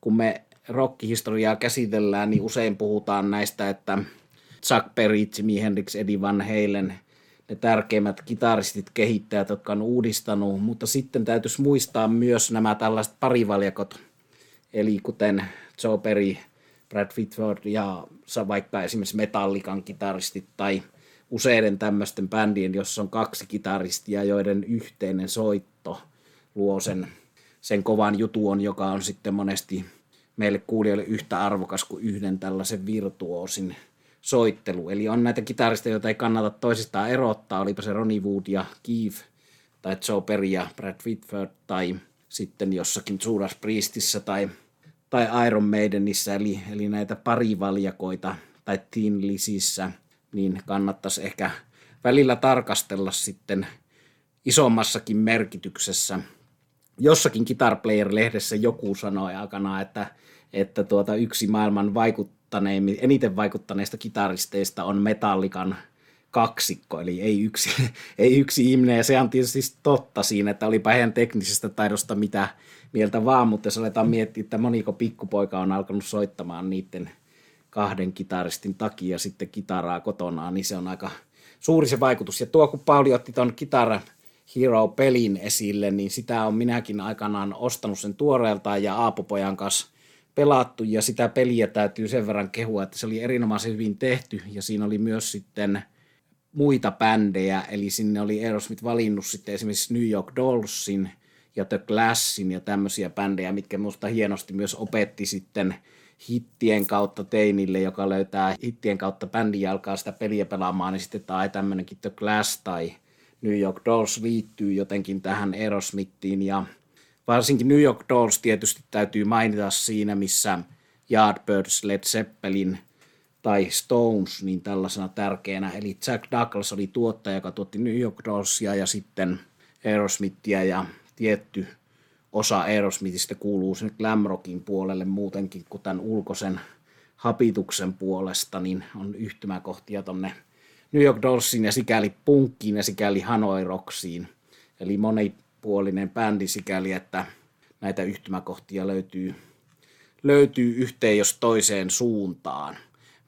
kun me rockihistoriaa käsitellään, niin usein puhutaan näistä, että Chuck Berry, Jimi Hendrix, Eddie Van Halen, ne tärkeimmät kitaristit, kehittäjät, jotka on uudistanut, mutta sitten täytyisi muistaa myös nämä tällaiset parivaljakot, eli kuten Joe Perry, Brad Whitford ja vaikka esimerkiksi Metallican kitaristit tai useiden tämmöisten bändien, jossa on kaksi kitaristia, joiden yhteinen soitto luo sen, sen kovan jutuon, joka on sitten monesti meille kuulijoille yhtä arvokas kuin yhden tällaisen virtuoosin soittelu. Eli on näitä kitaristeja, joita ei kannata toisistaan erottaa, olipa se Ronnie Wood ja Keith, tai Joe Perry ja Brad Whitford, tai sitten jossakin Judas Priestissä tai, tai Iron Maidenissä, eli, eli näitä parivaljakoita tai Teen Lisissä, niin kannattaisi ehkä välillä tarkastella sitten isommassakin merkityksessä. Jossakin Guitar Player-lehdessä joku sanoi aikanaan, että, että tuota yksi maailman vaikut, eniten vaikuttaneista kitaristeista on Metallikan kaksikko, eli ei yksi, ei yksi ihminen, ja se on tietysti totta siinä, että olipa heidän teknisestä taidosta mitä mieltä vaan, mutta jos aletaan miettiä, että moniko pikkupoika on alkanut soittamaan niiden kahden kitaristin takia sitten kitaraa kotonaan, niin se on aika suuri se vaikutus. Ja tuo, kun Pauli otti tuon Guitar Hero-pelin esille, niin sitä on minäkin aikanaan ostanut sen tuoreeltaan ja Aapopojan kanssa pelattu. Ja sitä peliä täytyy sen verran kehua, että se oli erinomaisen hyvin tehty. Ja siinä oli myös sitten muita bändejä, eli sinne oli Aerosmith valinnut sitten esimerkiksi New York Dollsin ja The Classin ja tämmöisiä bändejä, mitkä minusta hienosti myös opetti sitten hittien kautta teinille, joka löytää hittien kautta bändin ja alkaa sitä peliä pelaamaan, niin sitten tai tämmöinenkin The Class tai New York Dolls liittyy jotenkin tähän Aerosmithiin ja varsinkin New York Dolls tietysti täytyy mainita siinä, missä Yardbirds, Led Zeppelin tai Stones niin tällaisena tärkeänä. Eli Jack Douglas oli tuottaja, joka tuotti New York Dollsia ja sitten Aerosmithia ja tietty osa Aerosmithistä kuuluu sinne glam rockin puolelle muutenkin kuin tämän ulkoisen hapituksen puolesta, niin on yhtymäkohtia tonne New York Dollsiin ja sikäli punkkiin ja sikäli Hanoi Rocksiin. Eli moni puolinen bändi sikäli, että näitä yhtymäkohtia löytyy, löytyy yhteen jos toiseen suuntaan.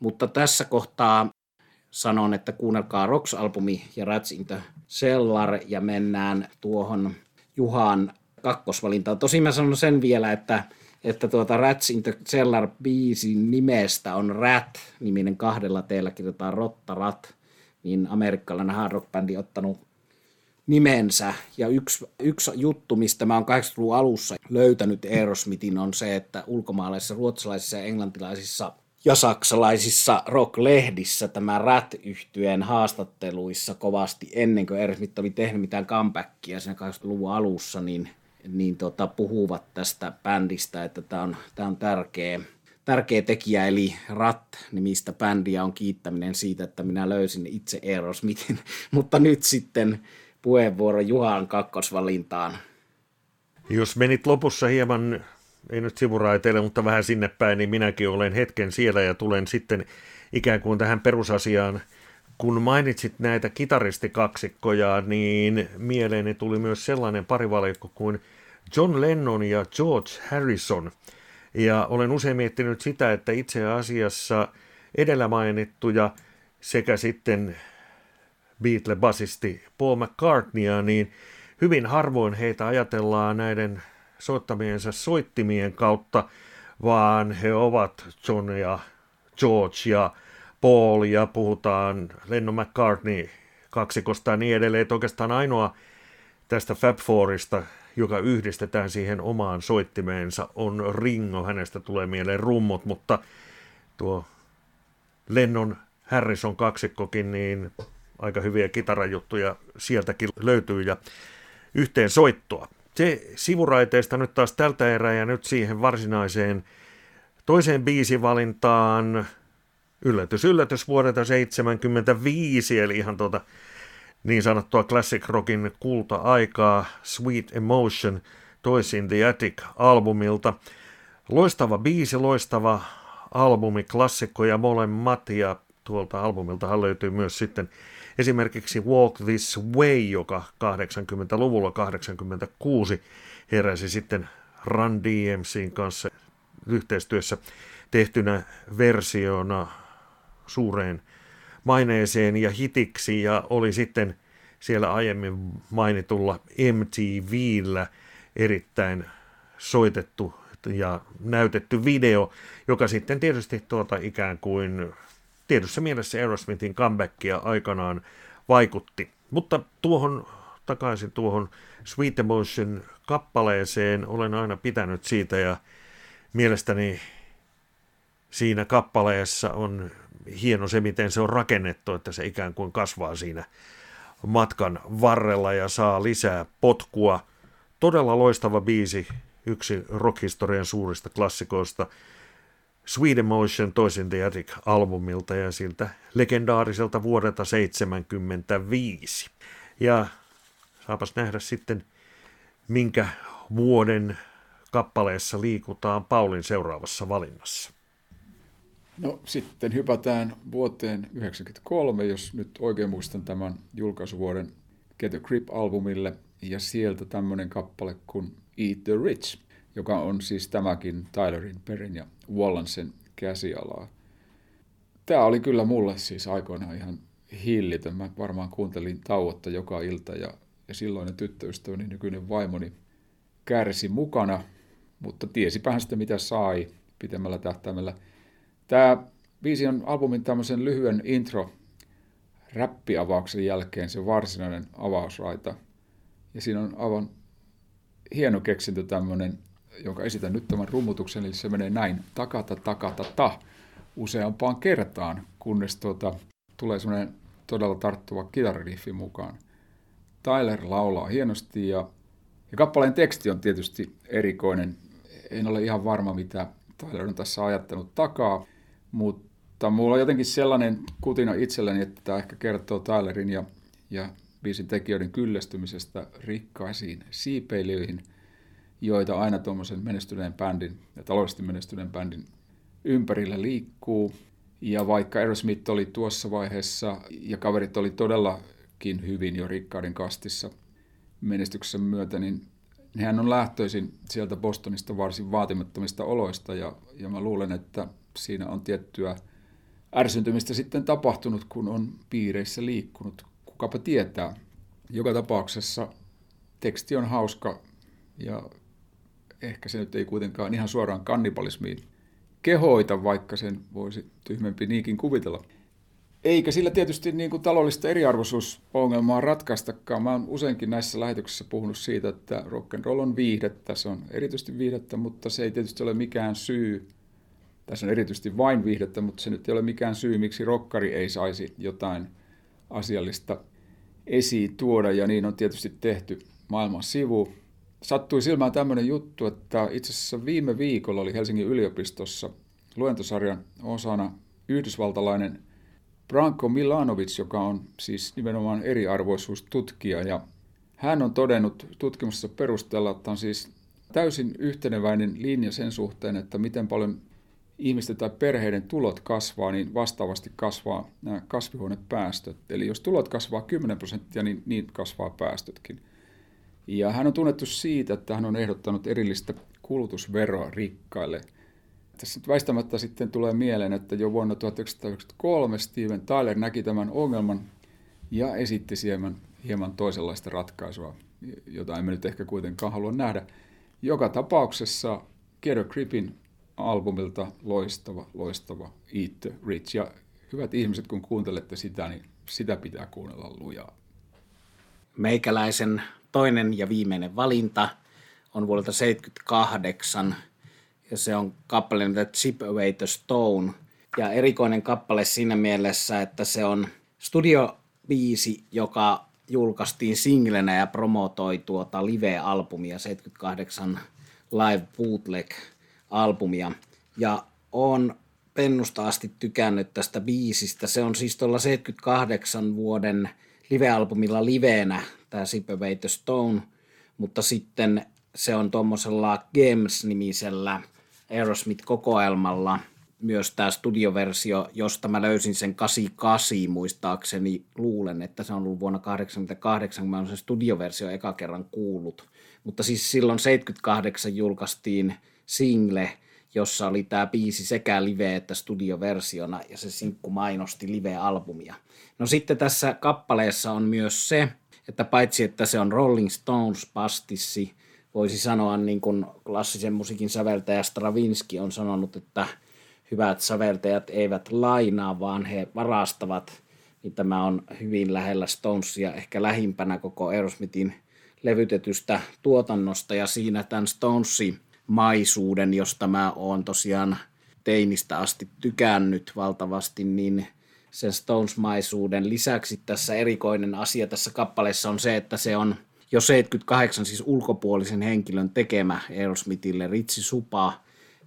Mutta tässä kohtaa sanon, että kuunnelkaa Rocks-albumi ja Rats in the Cellar ja mennään tuohon Juhan kakkosvalintaan. Tosin mä sanon sen vielä, että, että tuota Rats in the Cellar biisin nimestä on Rat-niminen kahdella teellä kirjoitetaan Rotta Rat, niin amerikkalainen hard rock bändi ottanut nimensä. Ja yksi, yksi juttu, mistä mä oon 80-luvun alussa löytänyt Aerosmithin, on se, että ulkomaalaisissa, ruotsalaisissa ja englantilaisissa ja saksalaisissa rock-lehdissä tämä rat yhtyeen haastatteluissa kovasti ennen kuin Aerosmith oli tehnyt mitään comebackia siinä 80-luvun alussa, niin, niin tota, puhuvat tästä bändistä, että tämä on, tää on tärkeä, tärkeä tekijä, eli Rat-nimistä bändiä on kiittäminen siitä, että minä löysin itse Aerosmithin, mutta nyt sitten puheenvuoro Juhan kakkosvalintaan. Jos menit lopussa hieman, ei nyt sivuraiteille, mutta vähän sinne päin, niin minäkin olen hetken siellä ja tulen sitten ikään kuin tähän perusasiaan. Kun mainitsit näitä kitaristikaksikkoja, niin mieleeni tuli myös sellainen parivalikko kuin John Lennon ja George Harrison. Ja olen usein miettinyt sitä, että itse asiassa edellä mainittuja sekä sitten Beatle-basisti Paul McCartneya, niin hyvin harvoin heitä ajatellaan näiden soittamiensa soittimien kautta, vaan he ovat John ja George ja Paul ja puhutaan Lennon McCartney kaksikosta ja niin edelleen. Että oikeastaan ainoa tästä Fab Fourista, joka yhdistetään siihen omaan soittimeensa, on Ringo. Hänestä tulee mieleen rummut, mutta tuo Lennon Harrison kaksikkokin, niin aika hyviä kitarajuttuja sieltäkin löytyy ja yhteen soittoa. Se sivuraiteesta nyt taas tältä erää ja nyt siihen varsinaiseen toiseen biisivalintaan. Yllätys, yllätys vuodelta 75, eli ihan tuota niin sanottua classic rockin kulta-aikaa, Sweet Emotion, Toys in the Attic-albumilta. Loistava biisi, loistava albumi, klassikkoja molemmat ja tuolta albumilta löytyy myös sitten esimerkiksi Walk This Way, joka 80-luvulla 86 heräsi sitten Run DMCin kanssa yhteistyössä tehtynä versiona suureen maineeseen ja hitiksi ja oli sitten siellä aiemmin mainitulla MTVllä erittäin soitettu ja näytetty video, joka sitten tietysti tuota ikään kuin tietyssä mielessä Aerosmithin comebackia aikanaan vaikutti. Mutta tuohon takaisin tuohon Sweet Emotion kappaleeseen olen aina pitänyt siitä ja mielestäni siinä kappaleessa on hieno se, miten se on rakennettu, että se ikään kuin kasvaa siinä matkan varrella ja saa lisää potkua. Todella loistava biisi, yksi rockhistorian suurista klassikoista. Sweet Emotion toisin The Attic-albumilta ja siltä legendaariselta vuodelta 1975. Ja saapas nähdä sitten, minkä vuoden kappaleessa liikutaan Paulin seuraavassa valinnassa. No sitten hypätään vuoteen 1993, jos nyt oikein muistan tämän julkaisuvuoden Get a Grip-albumille, ja sieltä tämmöinen kappale kuin Eat the Rich, joka on siis tämäkin Tylerin, Perin ja Wallansen käsialaa. Tämä oli kyllä mulle siis aikoinaan ihan hillitön. Mä varmaan kuuntelin tauotta joka ilta ja, ja silloinen tyttöystäväni, nykyinen vaimoni, kärsi mukana, mutta tiesipähän sitä mitä sai pitemmällä tähtäimellä – Tämä biisi on albumin tämmöisen lyhyen intro räppiavauksen jälkeen se varsinainen avausraita. Ja siinä on aivan hieno keksintö tämmöinen, jonka esitän nyt tämän rummutuksen, eli se menee näin, takata, takata, ta, useampaan kertaan, kunnes tuota, tulee semmoinen todella tarttuva kitarariffi mukaan. Tyler laulaa hienosti ja, ja kappaleen teksti on tietysti erikoinen. En ole ihan varma, mitä Tyler on tässä ajattanut takaa, mutta mulla on jotenkin sellainen kutina itselleni, että tämä ehkä kertoo Tylerin ja, ja biisin tekijöiden kyllästymisestä rikkaisiin siipeilijöihin, joita aina tuommoisen menestyneen bändin ja taloudellisesti menestyneen bändin ympärillä liikkuu. Ja vaikka Aerosmith oli tuossa vaiheessa ja kaverit oli todellakin hyvin jo rikkaiden kastissa menestyksen myötä, niin hän on lähtöisin sieltä Bostonista varsin vaatimattomista oloista ja, ja mä luulen, että siinä on tiettyä ärsyntymistä sitten tapahtunut, kun on piireissä liikkunut. Kukapa tietää. Joka tapauksessa teksti on hauska ja ehkä se nyt ei kuitenkaan ihan suoraan kannibalismiin kehoita, vaikka sen voisi tyhmempi niinkin kuvitella. Eikä sillä tietysti niin kuin taloudellista eriarvoisuusongelmaa ratkaistakaan. Mä oon useinkin näissä lähetyksissä puhunut siitä, että rock and roll on viihdettä, se on erityisesti viihdettä, mutta se ei tietysti ole mikään syy tässä on erityisesti vain viihdettä, mutta se nyt ei ole mikään syy, miksi rokkari ei saisi jotain asiallista esiin tuoda, ja niin on tietysti tehty maailman sivu. Sattui silmään tämmöinen juttu, että itse asiassa viime viikolla oli Helsingin yliopistossa luentosarjan osana yhdysvaltalainen Branko Milanovic, joka on siis nimenomaan eriarvoisuustutkija, ja hän on todennut tutkimuksessa perusteella, että on siis täysin yhteneväinen linja sen suhteen, että miten paljon ihmisten tai perheiden tulot kasvaa, niin vastaavasti kasvaa nämä kasvihuonepäästöt. Eli jos tulot kasvaa 10 prosenttia, niin, niin kasvaa päästötkin. Ja hän on tunnettu siitä, että hän on ehdottanut erillistä kulutusveroa rikkaille. Tässä nyt väistämättä sitten tulee mieleen, että jo vuonna 1993 Steven Tyler näki tämän ongelman ja esitti hieman, hieman toisenlaista ratkaisua, jota emme nyt ehkä kuitenkaan halua nähdä. Joka tapauksessa a Gripin albumilta loistava, loistava Eat the Rich. Ja hyvät ihmiset, kun kuuntelette sitä, niin sitä pitää kuunnella lujaa. Meikäläisen toinen ja viimeinen valinta on vuodelta 78 ja se on kappale The Chip Away the Stone. Ja erikoinen kappale siinä mielessä, että se on studiobiisi, joka julkaistiin singlenä ja promotoi tuota live-albumia 78 Live Bootleg – albumia. Ja on pennusta asti tykännyt tästä biisistä. Se on siis tuolla 78 vuoden live-albumilla liveenä, tämä the Stone, mutta sitten se on tuommoisella Games-nimisellä Aerosmith-kokoelmalla myös tämä studioversio, josta mä löysin sen 88 muistaakseni, luulen, että se on ollut vuonna 1988, kun mä olen sen studioversio eka kerran kuullut. Mutta siis silloin 78 julkaistiin single, jossa oli tämä biisi sekä live- että studioversiona, ja se sinkku mainosti live-albumia. No sitten tässä kappaleessa on myös se, että paitsi että se on Rolling Stones pastissi, voisi sanoa niin kuin klassisen musiikin säveltäjä Stravinsky on sanonut, että hyvät säveltäjät eivät lainaa, vaan he varastavat, niin tämä on hyvin lähellä Stonesia, ehkä lähimpänä koko Aerosmithin levytetystä tuotannosta, ja siinä tämän Stonesin maisuuden, josta mä oon tosiaan teinistä asti tykännyt valtavasti, niin sen Stones-maisuuden lisäksi tässä erikoinen asia tässä kappaleessa on se, että se on jo 78 siis ulkopuolisen henkilön tekemä Aerosmithille Ritsi Supa,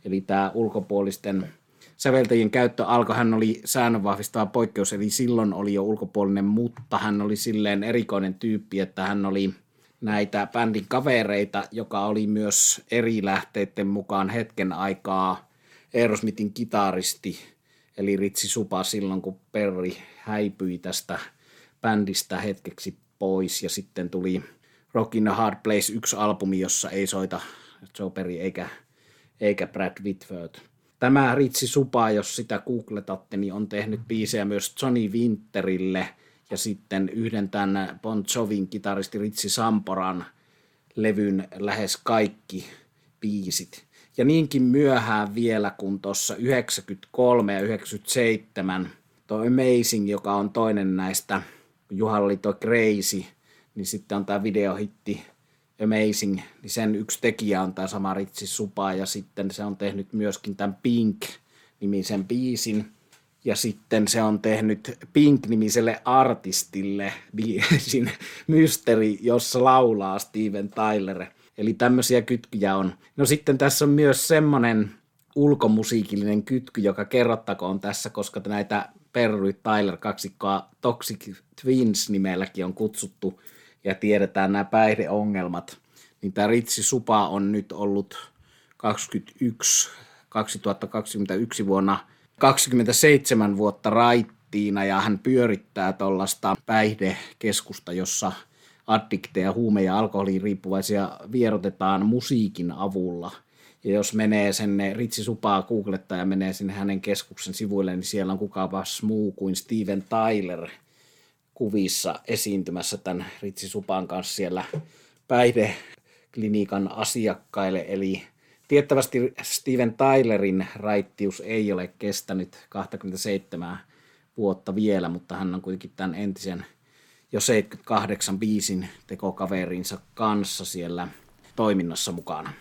eli tämä ulkopuolisten säveltäjien käyttö alkoi, hän oli säännönvahvistava poikkeus, eli silloin oli jo ulkopuolinen, mutta hän oli silleen erikoinen tyyppi, että hän oli näitä bändin kavereita, joka oli myös eri lähteiden mukaan hetken aikaa Aerosmithin kitaristi, eli Ritsi Supa silloin, kun Perri häipyi tästä bändistä hetkeksi pois, ja sitten tuli Rockin a Hard Place yksi albumi, jossa ei soita Joe Perry eikä, eikä Brad Whitford. Tämä Ritsi Supa, jos sitä googletatte, niin on tehnyt biisejä myös Johnny Winterille ja sitten yhden tämän Bon Jovin kitaristi Ritsi Samporan levyn lähes kaikki biisit. Ja niinkin myöhään vielä, kun tuossa 93 ja 97 toi Amazing, joka on toinen näistä, Juhalla oli toi Crazy, niin sitten on tämä videohitti Amazing, niin sen yksi tekijä on tämä sama Ritsi Supa, ja sitten se on tehnyt myöskin tämän Pink-nimisen biisin, ja sitten se on tehnyt Pink-nimiselle artistille biisin Mystery, jossa laulaa Steven Tyler. Eli tämmöisiä kytkyjä on. No sitten tässä on myös semmoinen ulkomusiikillinen kytky, joka kerrottakoon tässä, koska näitä Perry Tyler kaksikkoa Toxic Twins nimelläkin on kutsuttu ja tiedetään nämä päihdeongelmat, niin tämä Ritsi Supa on nyt ollut 21, 2021 vuonna 27 vuotta raittiina ja hän pyörittää tuollaista päihdekeskusta, jossa addikteja, huume- ja alkoholiin riippuvaisia vierotetaan musiikin avulla. Ja jos menee sen Ritsi Supaa googlettaa ja menee sinne hänen keskuksen sivuille, niin siellä on kukaapa muu kuin Steven Tyler – kuvissa esiintymässä tämän Ritsi Supan kanssa siellä päihdeklinikan asiakkaille. Eli tiettävästi Steven Tylerin raittius ei ole kestänyt 27 vuotta vielä, mutta hän on kuitenkin tämän entisen jo 78 biisin tekokaverinsa kanssa siellä toiminnassa mukana.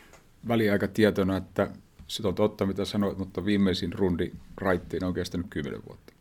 Väliaika tietona, että se on totta, mitä sanoit, mutta viimeisin rundi raittiin on kestänyt 10 vuotta.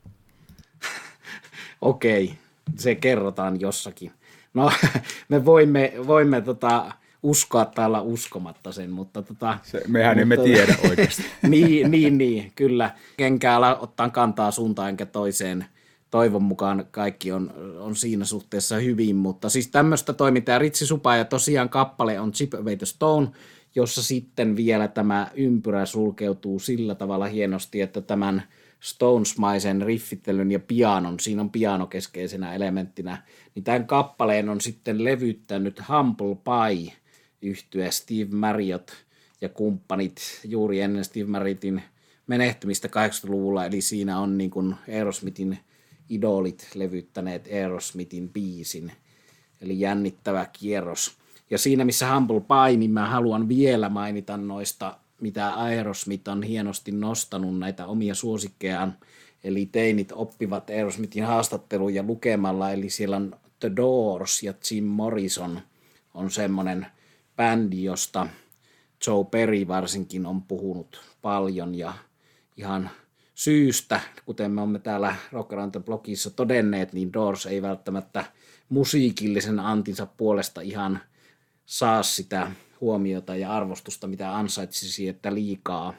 Okei, okay se kerrotaan jossakin. No, me voimme, voimme tota, uskoa täällä uskomatta sen, mutta... Tota, se, mehän mutta, emme tiedä oikeasti. niin, niin, niin, kyllä. Kenkää ottaa kantaa suuntaan enkä toiseen. Toivon mukaan kaikki on, on siinä suhteessa hyvin, mutta siis tämmöistä toimintaa Ritsi Supa ja tosiaan kappale on Chip Away the Stone, jossa sitten vielä tämä ympyrä sulkeutuu sillä tavalla hienosti, että tämän – Stones-maisen riffittelyn ja pianon, siinä on piano keskeisenä elementtinä, niin tämän kappaleen on sitten levyttänyt Humble Pie yhtyä Steve Marriott ja kumppanit juuri ennen Steve Marriottin menehtymistä 80-luvulla, eli siinä on niin kuin Aerosmithin idolit levyttäneet Aerosmithin biisin, eli jännittävä kierros. Ja siinä missä Humble Pie, niin mä haluan vielä mainita noista mitä Aerosmith on hienosti nostanut näitä omia suosikkejaan. Eli teinit oppivat Aerosmithin haastatteluja lukemalla, eli siellä on The Doors ja Jim Morrison on semmoinen bändi, josta Joe Perry varsinkin on puhunut paljon ja ihan syystä, kuten me olemme täällä Rock blogissa todenneet, niin Doors ei välttämättä musiikillisen antinsa puolesta ihan saa sitä huomiota ja arvostusta, mitä ansaitsisi, että liikaa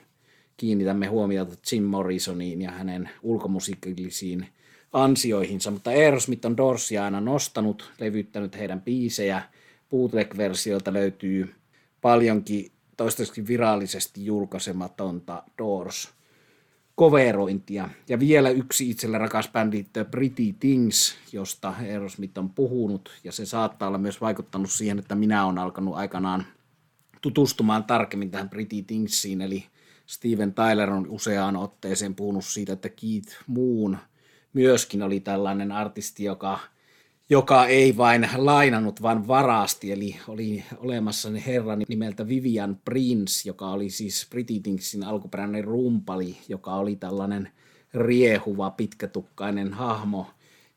kiinnitämme huomiota Jim Morrisoniin ja hänen ulkomusiikillisiin ansioihinsa, mutta Aerosmith on Doorsia aina nostanut, levyttänyt heidän biisejä. Bootleg-versiolta löytyy paljonkin toistaiseksi virallisesti julkaisematonta Doors koverointia. Ja vielä yksi itselle rakas bändi, The Pretty Things, josta Aerosmith on puhunut, ja se saattaa olla myös vaikuttanut siihen, että minä olen alkanut aikanaan tutustumaan tarkemmin tähän Pretty Thingsiin, eli Steven Tyler on useaan otteeseen puhunut siitä, että Keith Moon myöskin oli tällainen artisti, joka, joka ei vain lainannut, vaan varasti, eli oli olemassa herra nimeltä Vivian Prince, joka oli siis Pretty Thingsin alkuperäinen rumpali, joka oli tällainen riehuva, pitkätukkainen hahmo,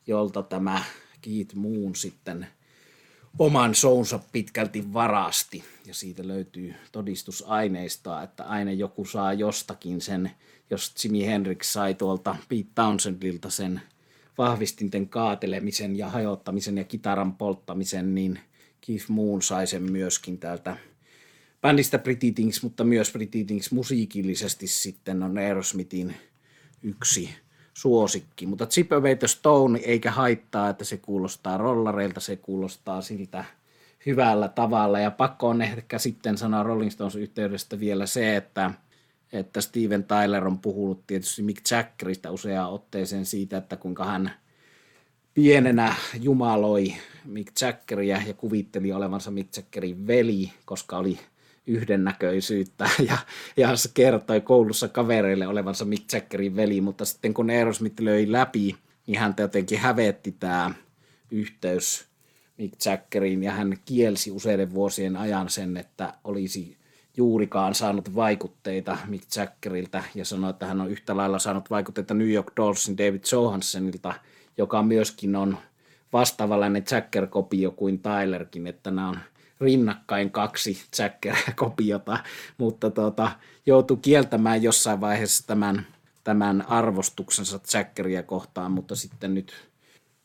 jolta tämä Keith Moon sitten – oman sounsa pitkälti varasti. Ja siitä löytyy todistusaineistoa, että aina joku saa jostakin sen, jos Jimi Hendrix sai tuolta Pete Townsendilta sen vahvistinten kaatelemisen ja hajottamisen ja kitaran polttamisen, niin Keith Moon sai sen myöskin täältä bändistä Pretty Things, mutta myös Pretty Things musiikillisesti sitten on Aerosmithin yksi suosikki. Mutta Chip Away the Stone eikä haittaa, että se kuulostaa rollareilta, se kuulostaa siltä hyvällä tavalla. Ja pakko on ehkä sitten sanoa Rolling Stones yhteydestä vielä se, että, että Steven Tyler on puhunut tietysti Mick Jaggerista useaan otteeseen siitä, että kuinka hän pienenä jumaloi Mick Jaggeria ja kuvitteli olevansa Mick Jaggerin veli, koska oli yhdennäköisyyttä ja, ja se kertoi koulussa kavereille olevansa Mick Jaggerin veli, mutta sitten kun Aerosmith löi läpi, niin häntä jotenkin hävetti tämä yhteys Mick Jaggeriin ja hän kielsi useiden vuosien ajan sen, että olisi juurikaan saanut vaikutteita Mick Jaggerilta ja sanoi, että hän on yhtä lailla saanut vaikutteita New York Dollsin David Johansenilta, joka myöskin on vastaavallainen Jagger-kopio kuin Tylerkin, että nämä on rinnakkain kaksi Jacker-kopiota, mutta tota, joutui kieltämään jossain vaiheessa tämän, tämän arvostuksensa Jackeria kohtaan, mutta sitten nyt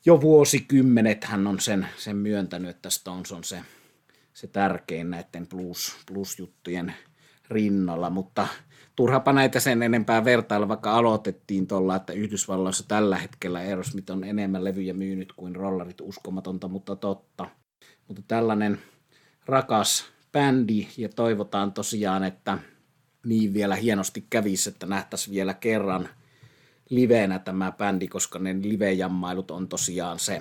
jo vuosikymmenet hän on sen, sen myöntänyt, että Stones on se, se tärkein näiden blues, blues-juttujen rinnalla, mutta turhapa näitä sen enempää vertailla, vaikka aloitettiin tuolla, että Yhdysvalloissa tällä hetkellä Aerosmith on enemmän levyjä myynyt kuin rollarit, uskomatonta, mutta totta. Mutta tällainen rakas bändi ja toivotaan tosiaan, että niin vielä hienosti kävisi, että nähtäisiin vielä kerran liveenä tämä bändi, koska ne livejammailut on tosiaan se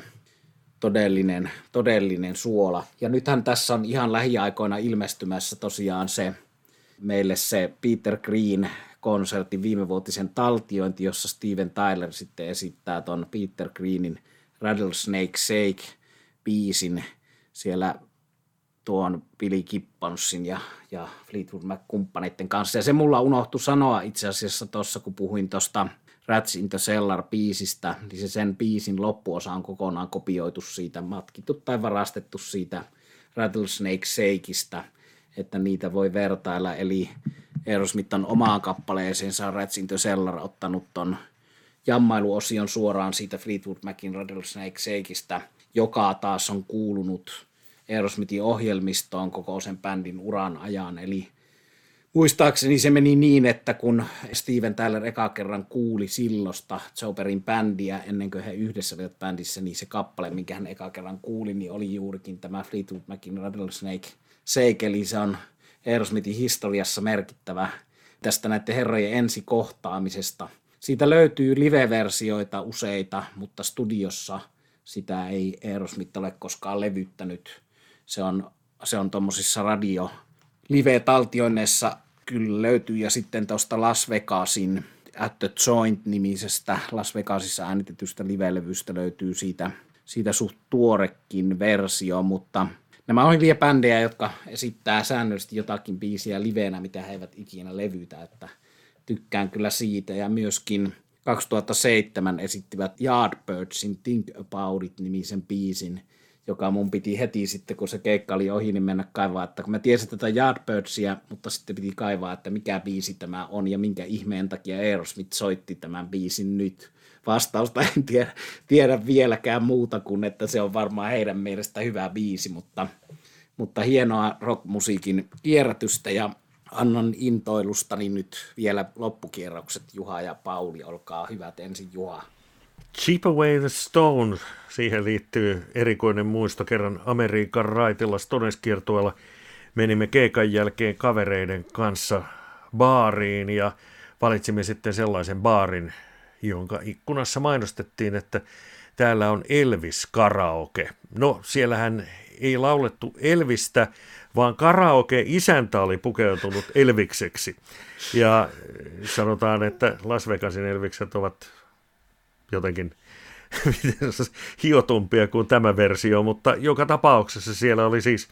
todellinen, todellinen suola. Ja nythän tässä on ihan lähiaikoina ilmestymässä tosiaan se meille se Peter Green konsertin viimevuotisen taltiointi, jossa Steven Tyler sitten esittää ton Peter Greenin Rattlesnake Shake biisin siellä tuon Billy Gibbonsin ja, ja Fleetwood Mac-kumppaneiden kanssa. Ja se mulla unohtui sanoa itse asiassa tuossa, kun puhuin tuosta Rats in the Cellar-biisistä, niin se sen biisin loppuosa on kokonaan kopioitu siitä, matkittu tai varastettu siitä Rattlesnake Shakeista, että niitä voi vertailla. Eli Aerosmith on omaan kappaleeseensa Rats in the Cellar ottanut ton jammailuosion suoraan siitä Fleetwood Macin Rattlesnake Shakeista, joka taas on kuulunut Aerosmithin ohjelmistoon koko sen bändin uran ajan. Eli muistaakseni se meni niin, että kun Steven Tyler eka kerran kuuli sillosta Joperin bändiä ennen kuin he yhdessä olivat bändissä, niin se kappale, minkä hän eka kerran kuuli, niin oli juurikin tämä Fleetwood Macin Rattlesnake Shake, eli se on Aerosmithin historiassa merkittävä tästä näiden herrojen ensikohtaamisesta. Siitä löytyy live-versioita useita, mutta studiossa sitä ei Aerosmith ole koskaan levyttänyt se on, se on tuommoisissa radio live-taltioinneissa kyllä löytyy. Ja sitten tuosta Las Vegasin At the Joint-nimisestä Las Vegasissa äänitetystä live-levystä löytyy siitä, siitä suht tuorekin versio, mutta nämä on hyviä bändejä, jotka esittää säännöllisesti jotakin biisiä livenä, mitä he eivät ikinä levytä, että tykkään kyllä siitä. Ja myöskin 2007 esittivät Yardbirdsin Think About It-nimisen biisin, joka mun piti heti sitten, kun se keikka oli ohi, niin mennä kaivaa, että kun mä tiesin tätä Yardbirdsia, mutta sitten piti kaivaa, että mikä biisi tämä on ja minkä ihmeen takia Aerosmith soitti tämän biisin nyt. Vastausta en tiedä, tiedä vieläkään muuta kuin, että se on varmaan heidän mielestä hyvä biisi, mutta, mutta hienoa rockmusiikin kierrätystä ja annan intoilustani nyt vielä loppukierrokset Juha ja Pauli, olkaa hyvät ensin Juha. Cheap Away the Stone, siihen liittyy erikoinen muisto kerran Amerikan raitilla Stones-kiertueella. Menimme keikan jälkeen kavereiden kanssa baariin ja valitsimme sitten sellaisen baarin, jonka ikkunassa mainostettiin, että täällä on Elvis karaoke. No, siellähän ei laulettu Elvistä, vaan karaoke-isäntä oli pukeutunut Elvikseksi. Ja sanotaan, että Las Vegasin Elvikset ovat jotenkin hiotumpia kuin tämä versio, mutta joka tapauksessa siellä oli siis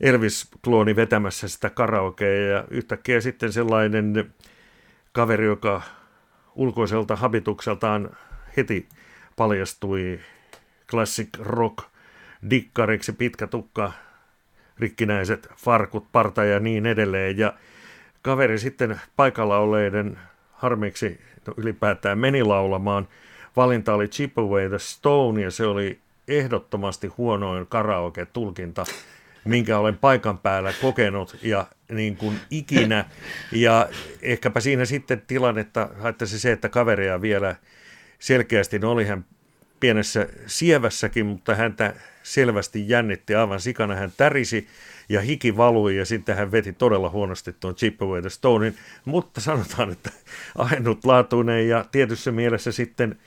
Elvis-klooni vetämässä sitä karaokea ja yhtäkkiä sitten sellainen kaveri, joka ulkoiselta habitukseltaan heti paljastui classic rock dikkariksi, pitkä tukka, rikkinäiset farkut, parta ja niin edelleen. Ja kaveri sitten paikalla olleiden harmiksi no ylipäätään meni laulamaan. Valinta oli Chip Away the Stone ja se oli ehdottomasti huonoin karaoke-tulkinta, minkä olen paikan päällä kokenut ja niin kuin ikinä. Ja ehkäpä siinä sitten tilannetta haittaisi se, että kaveria vielä selkeästi, no oli hän pienessä sievässäkin, mutta häntä selvästi jännitti aivan sikana. Hän tärisi ja hiki valui ja sitten hän veti todella huonosti tuon Chip Away the Stonein, mutta sanotaan, että ainutlaatuinen ja tietyssä mielessä sitten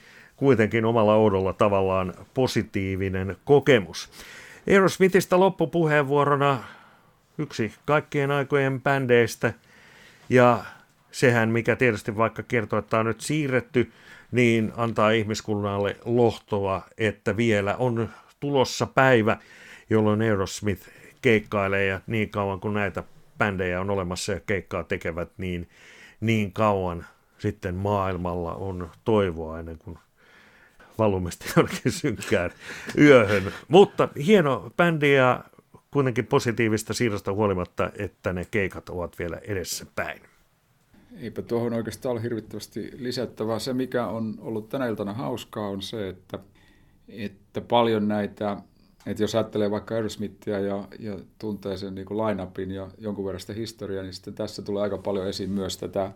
kuitenkin omalla oudolla tavallaan positiivinen kokemus. Aerosmithista loppupuheenvuorona yksi kaikkien aikojen bändeistä ja sehän, mikä tietysti vaikka kertoo, että on nyt siirretty, niin antaa ihmiskunnalle lohtoa, että vielä on tulossa päivä, jolloin Aerosmith keikkailee ja niin kauan kuin näitä bändejä on olemassa ja keikkaa tekevät, niin niin kauan sitten maailmalla on toivoa ennen kuin valumme sitten synkkään yöhön. Mutta hieno bändi ja kuitenkin positiivista siirrosta huolimatta, että ne keikat ovat vielä edessä päin. Eipä tuohon oikeastaan ole hirvittävästi lisättävää. Se, mikä on ollut tänä iltana hauskaa, on se, että, että paljon näitä, että jos ajattelee vaikka Aerosmithia ja, ja tuntee sen niin line-upin ja jonkun verran sitä historiaa, niin sitten tässä tulee aika paljon esiin myös tätä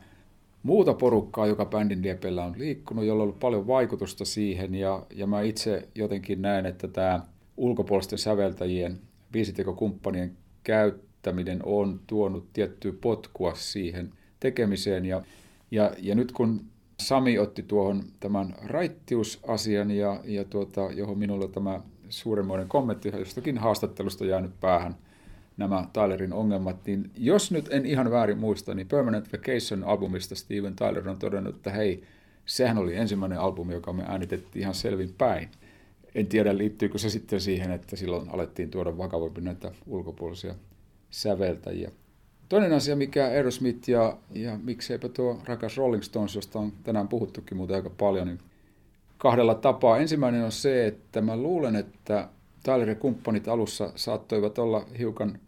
muuta porukkaa, joka bändin liepellä on liikkunut, jolla on ollut paljon vaikutusta siihen. Ja, ja mä itse jotenkin näen, että tämä ulkopuolisten säveltäjien, biisitekokumppanien käyttäminen on tuonut tiettyä potkua siihen – tekemiseen. Ja, ja, ja nyt kun Sami otti tuohon tämän raittiusasian, ja, ja tuota, johon minulla tämä suuremmoinen kommentti jostakin haastattelusta jäänyt päähän, nämä Tylerin ongelmat, niin jos nyt en ihan väärin muista, niin Permanent Vacation-albumista Steven Tyler on todennut, että hei, sehän oli ensimmäinen albumi, joka me äänitettiin ihan selvin päin. En tiedä, liittyykö se sitten siihen, että silloin alettiin tuoda vakavammin näitä ulkopuolisia säveltäjiä. Toinen asia, mikä Aerosmith ja, ja mikseipä tuo rakas Rolling Stones, josta on tänään puhuttukin muuten aika paljon, niin kahdella tapaa. Ensimmäinen on se, että mä luulen, että Tyler ja kumppanit alussa saattoivat olla hiukan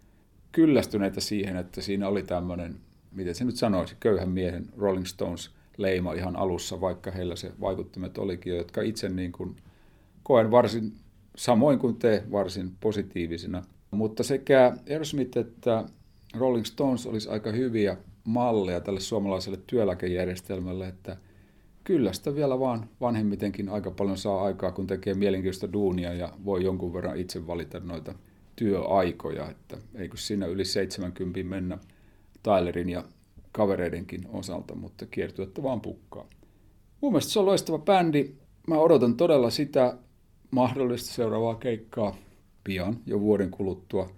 kyllästyneitä siihen, että siinä oli tämmöinen, miten se nyt sanoisi, köyhän miehen Rolling Stones leima ihan alussa, vaikka heillä se vaikuttimet olikin, jotka itse niin kuin koen varsin, samoin kuin te, varsin positiivisina. Mutta sekä Aerosmith että Rolling Stones olisi aika hyviä malleja tälle suomalaiselle työeläkejärjestelmälle, että kyllä sitä vielä vaan vanhemmitenkin aika paljon saa aikaa, kun tekee mielenkiintoista duunia ja voi jonkun verran itse valita noita työaikoja, että eikö siinä yli 70 mennä Tylerin ja kavereidenkin osalta, mutta kiertuetta vaan pukkaa. Mun mielestä se on loistava bändi. Mä odotan todella sitä mahdollista seuraavaa keikkaa pian, jo vuoden kuluttua –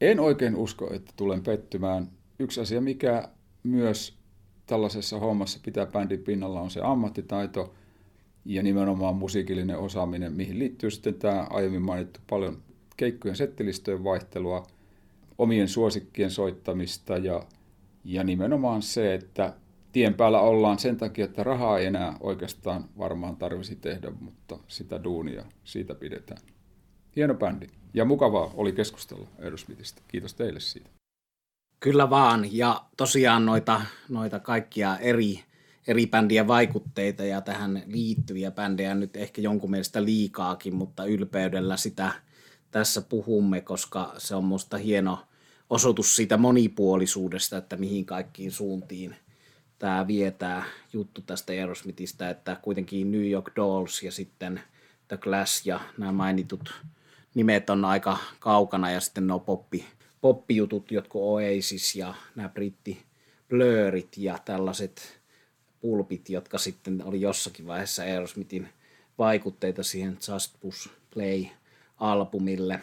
en oikein usko, että tulen pettymään. Yksi asia, mikä myös tällaisessa hommassa pitää bändin pinnalla on se ammattitaito ja nimenomaan musiikillinen osaaminen, mihin liittyy sitten tämä aiemmin mainittu paljon keikkojen settilistöjen vaihtelua, omien suosikkien soittamista ja, ja nimenomaan se, että tien päällä ollaan sen takia, että rahaa ei enää oikeastaan varmaan tarvisi tehdä, mutta sitä duunia siitä pidetään. Hieno bändi. Ja mukavaa oli keskustella Aerosmithistä. Kiitos teille siitä. Kyllä vaan. Ja tosiaan noita, noita kaikkia eri, eri bändien vaikutteita ja tähän liittyviä bändejä nyt ehkä jonkun mielestä liikaakin, mutta ylpeydellä sitä tässä puhumme, koska se on musta hieno osoitus siitä monipuolisuudesta, että mihin kaikkiin suuntiin tämä vietää juttu tästä Aerosmithistä, että kuitenkin New York Dolls ja sitten The Clash ja nämä mainitut nimet on aika kaukana ja sitten nuo poppi, poppijutut, jotkut Oasis ja nämä britti blörit ja tällaiset pulpit, jotka sitten oli jossakin vaiheessa Aerosmithin vaikutteita siihen Just Push Play-albumille.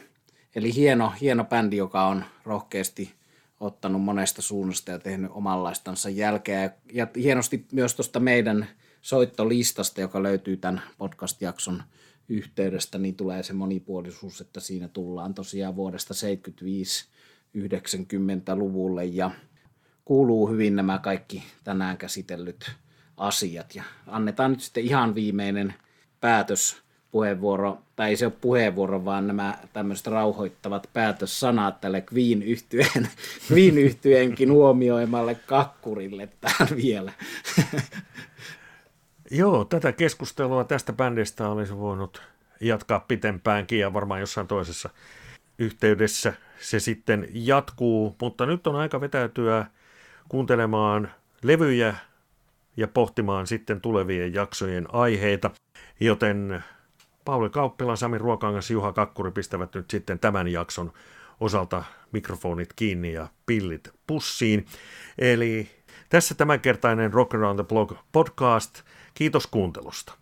Eli hieno, hieno bändi, joka on rohkeasti ottanut monesta suunnasta ja tehnyt omanlaistansa jälkeä. Ja hienosti myös tuosta meidän soittolistasta, joka löytyy tämän podcast-jakson yhteydestä, niin tulee se monipuolisuus, että siinä tullaan tosiaan vuodesta 75-90-luvulle ja kuuluu hyvin nämä kaikki tänään käsitellyt asiat. Ja annetaan nyt sitten ihan viimeinen päätös puheenvuoro, tai ei se ole puheenvuoro, vaan nämä tämmöiset rauhoittavat päätössanat tälle Queen yhtyeen, Queen huomioimalle kakkurille tähän vielä. Joo, tätä keskustelua tästä bändistä olisi voinut jatkaa pitempäänkin ja varmaan jossain toisessa yhteydessä se sitten jatkuu, mutta nyt on aika vetäytyä kuuntelemaan levyjä ja pohtimaan sitten tulevien jaksojen aiheita, joten Pauli Kauppila, Sami Ruokangas, Juha Kakkuri pistävät nyt sitten tämän jakson osalta mikrofonit kiinni ja pillit pussiin. Eli tässä tämänkertainen Rock Around the Block podcast. Kiitos kuuntelusta.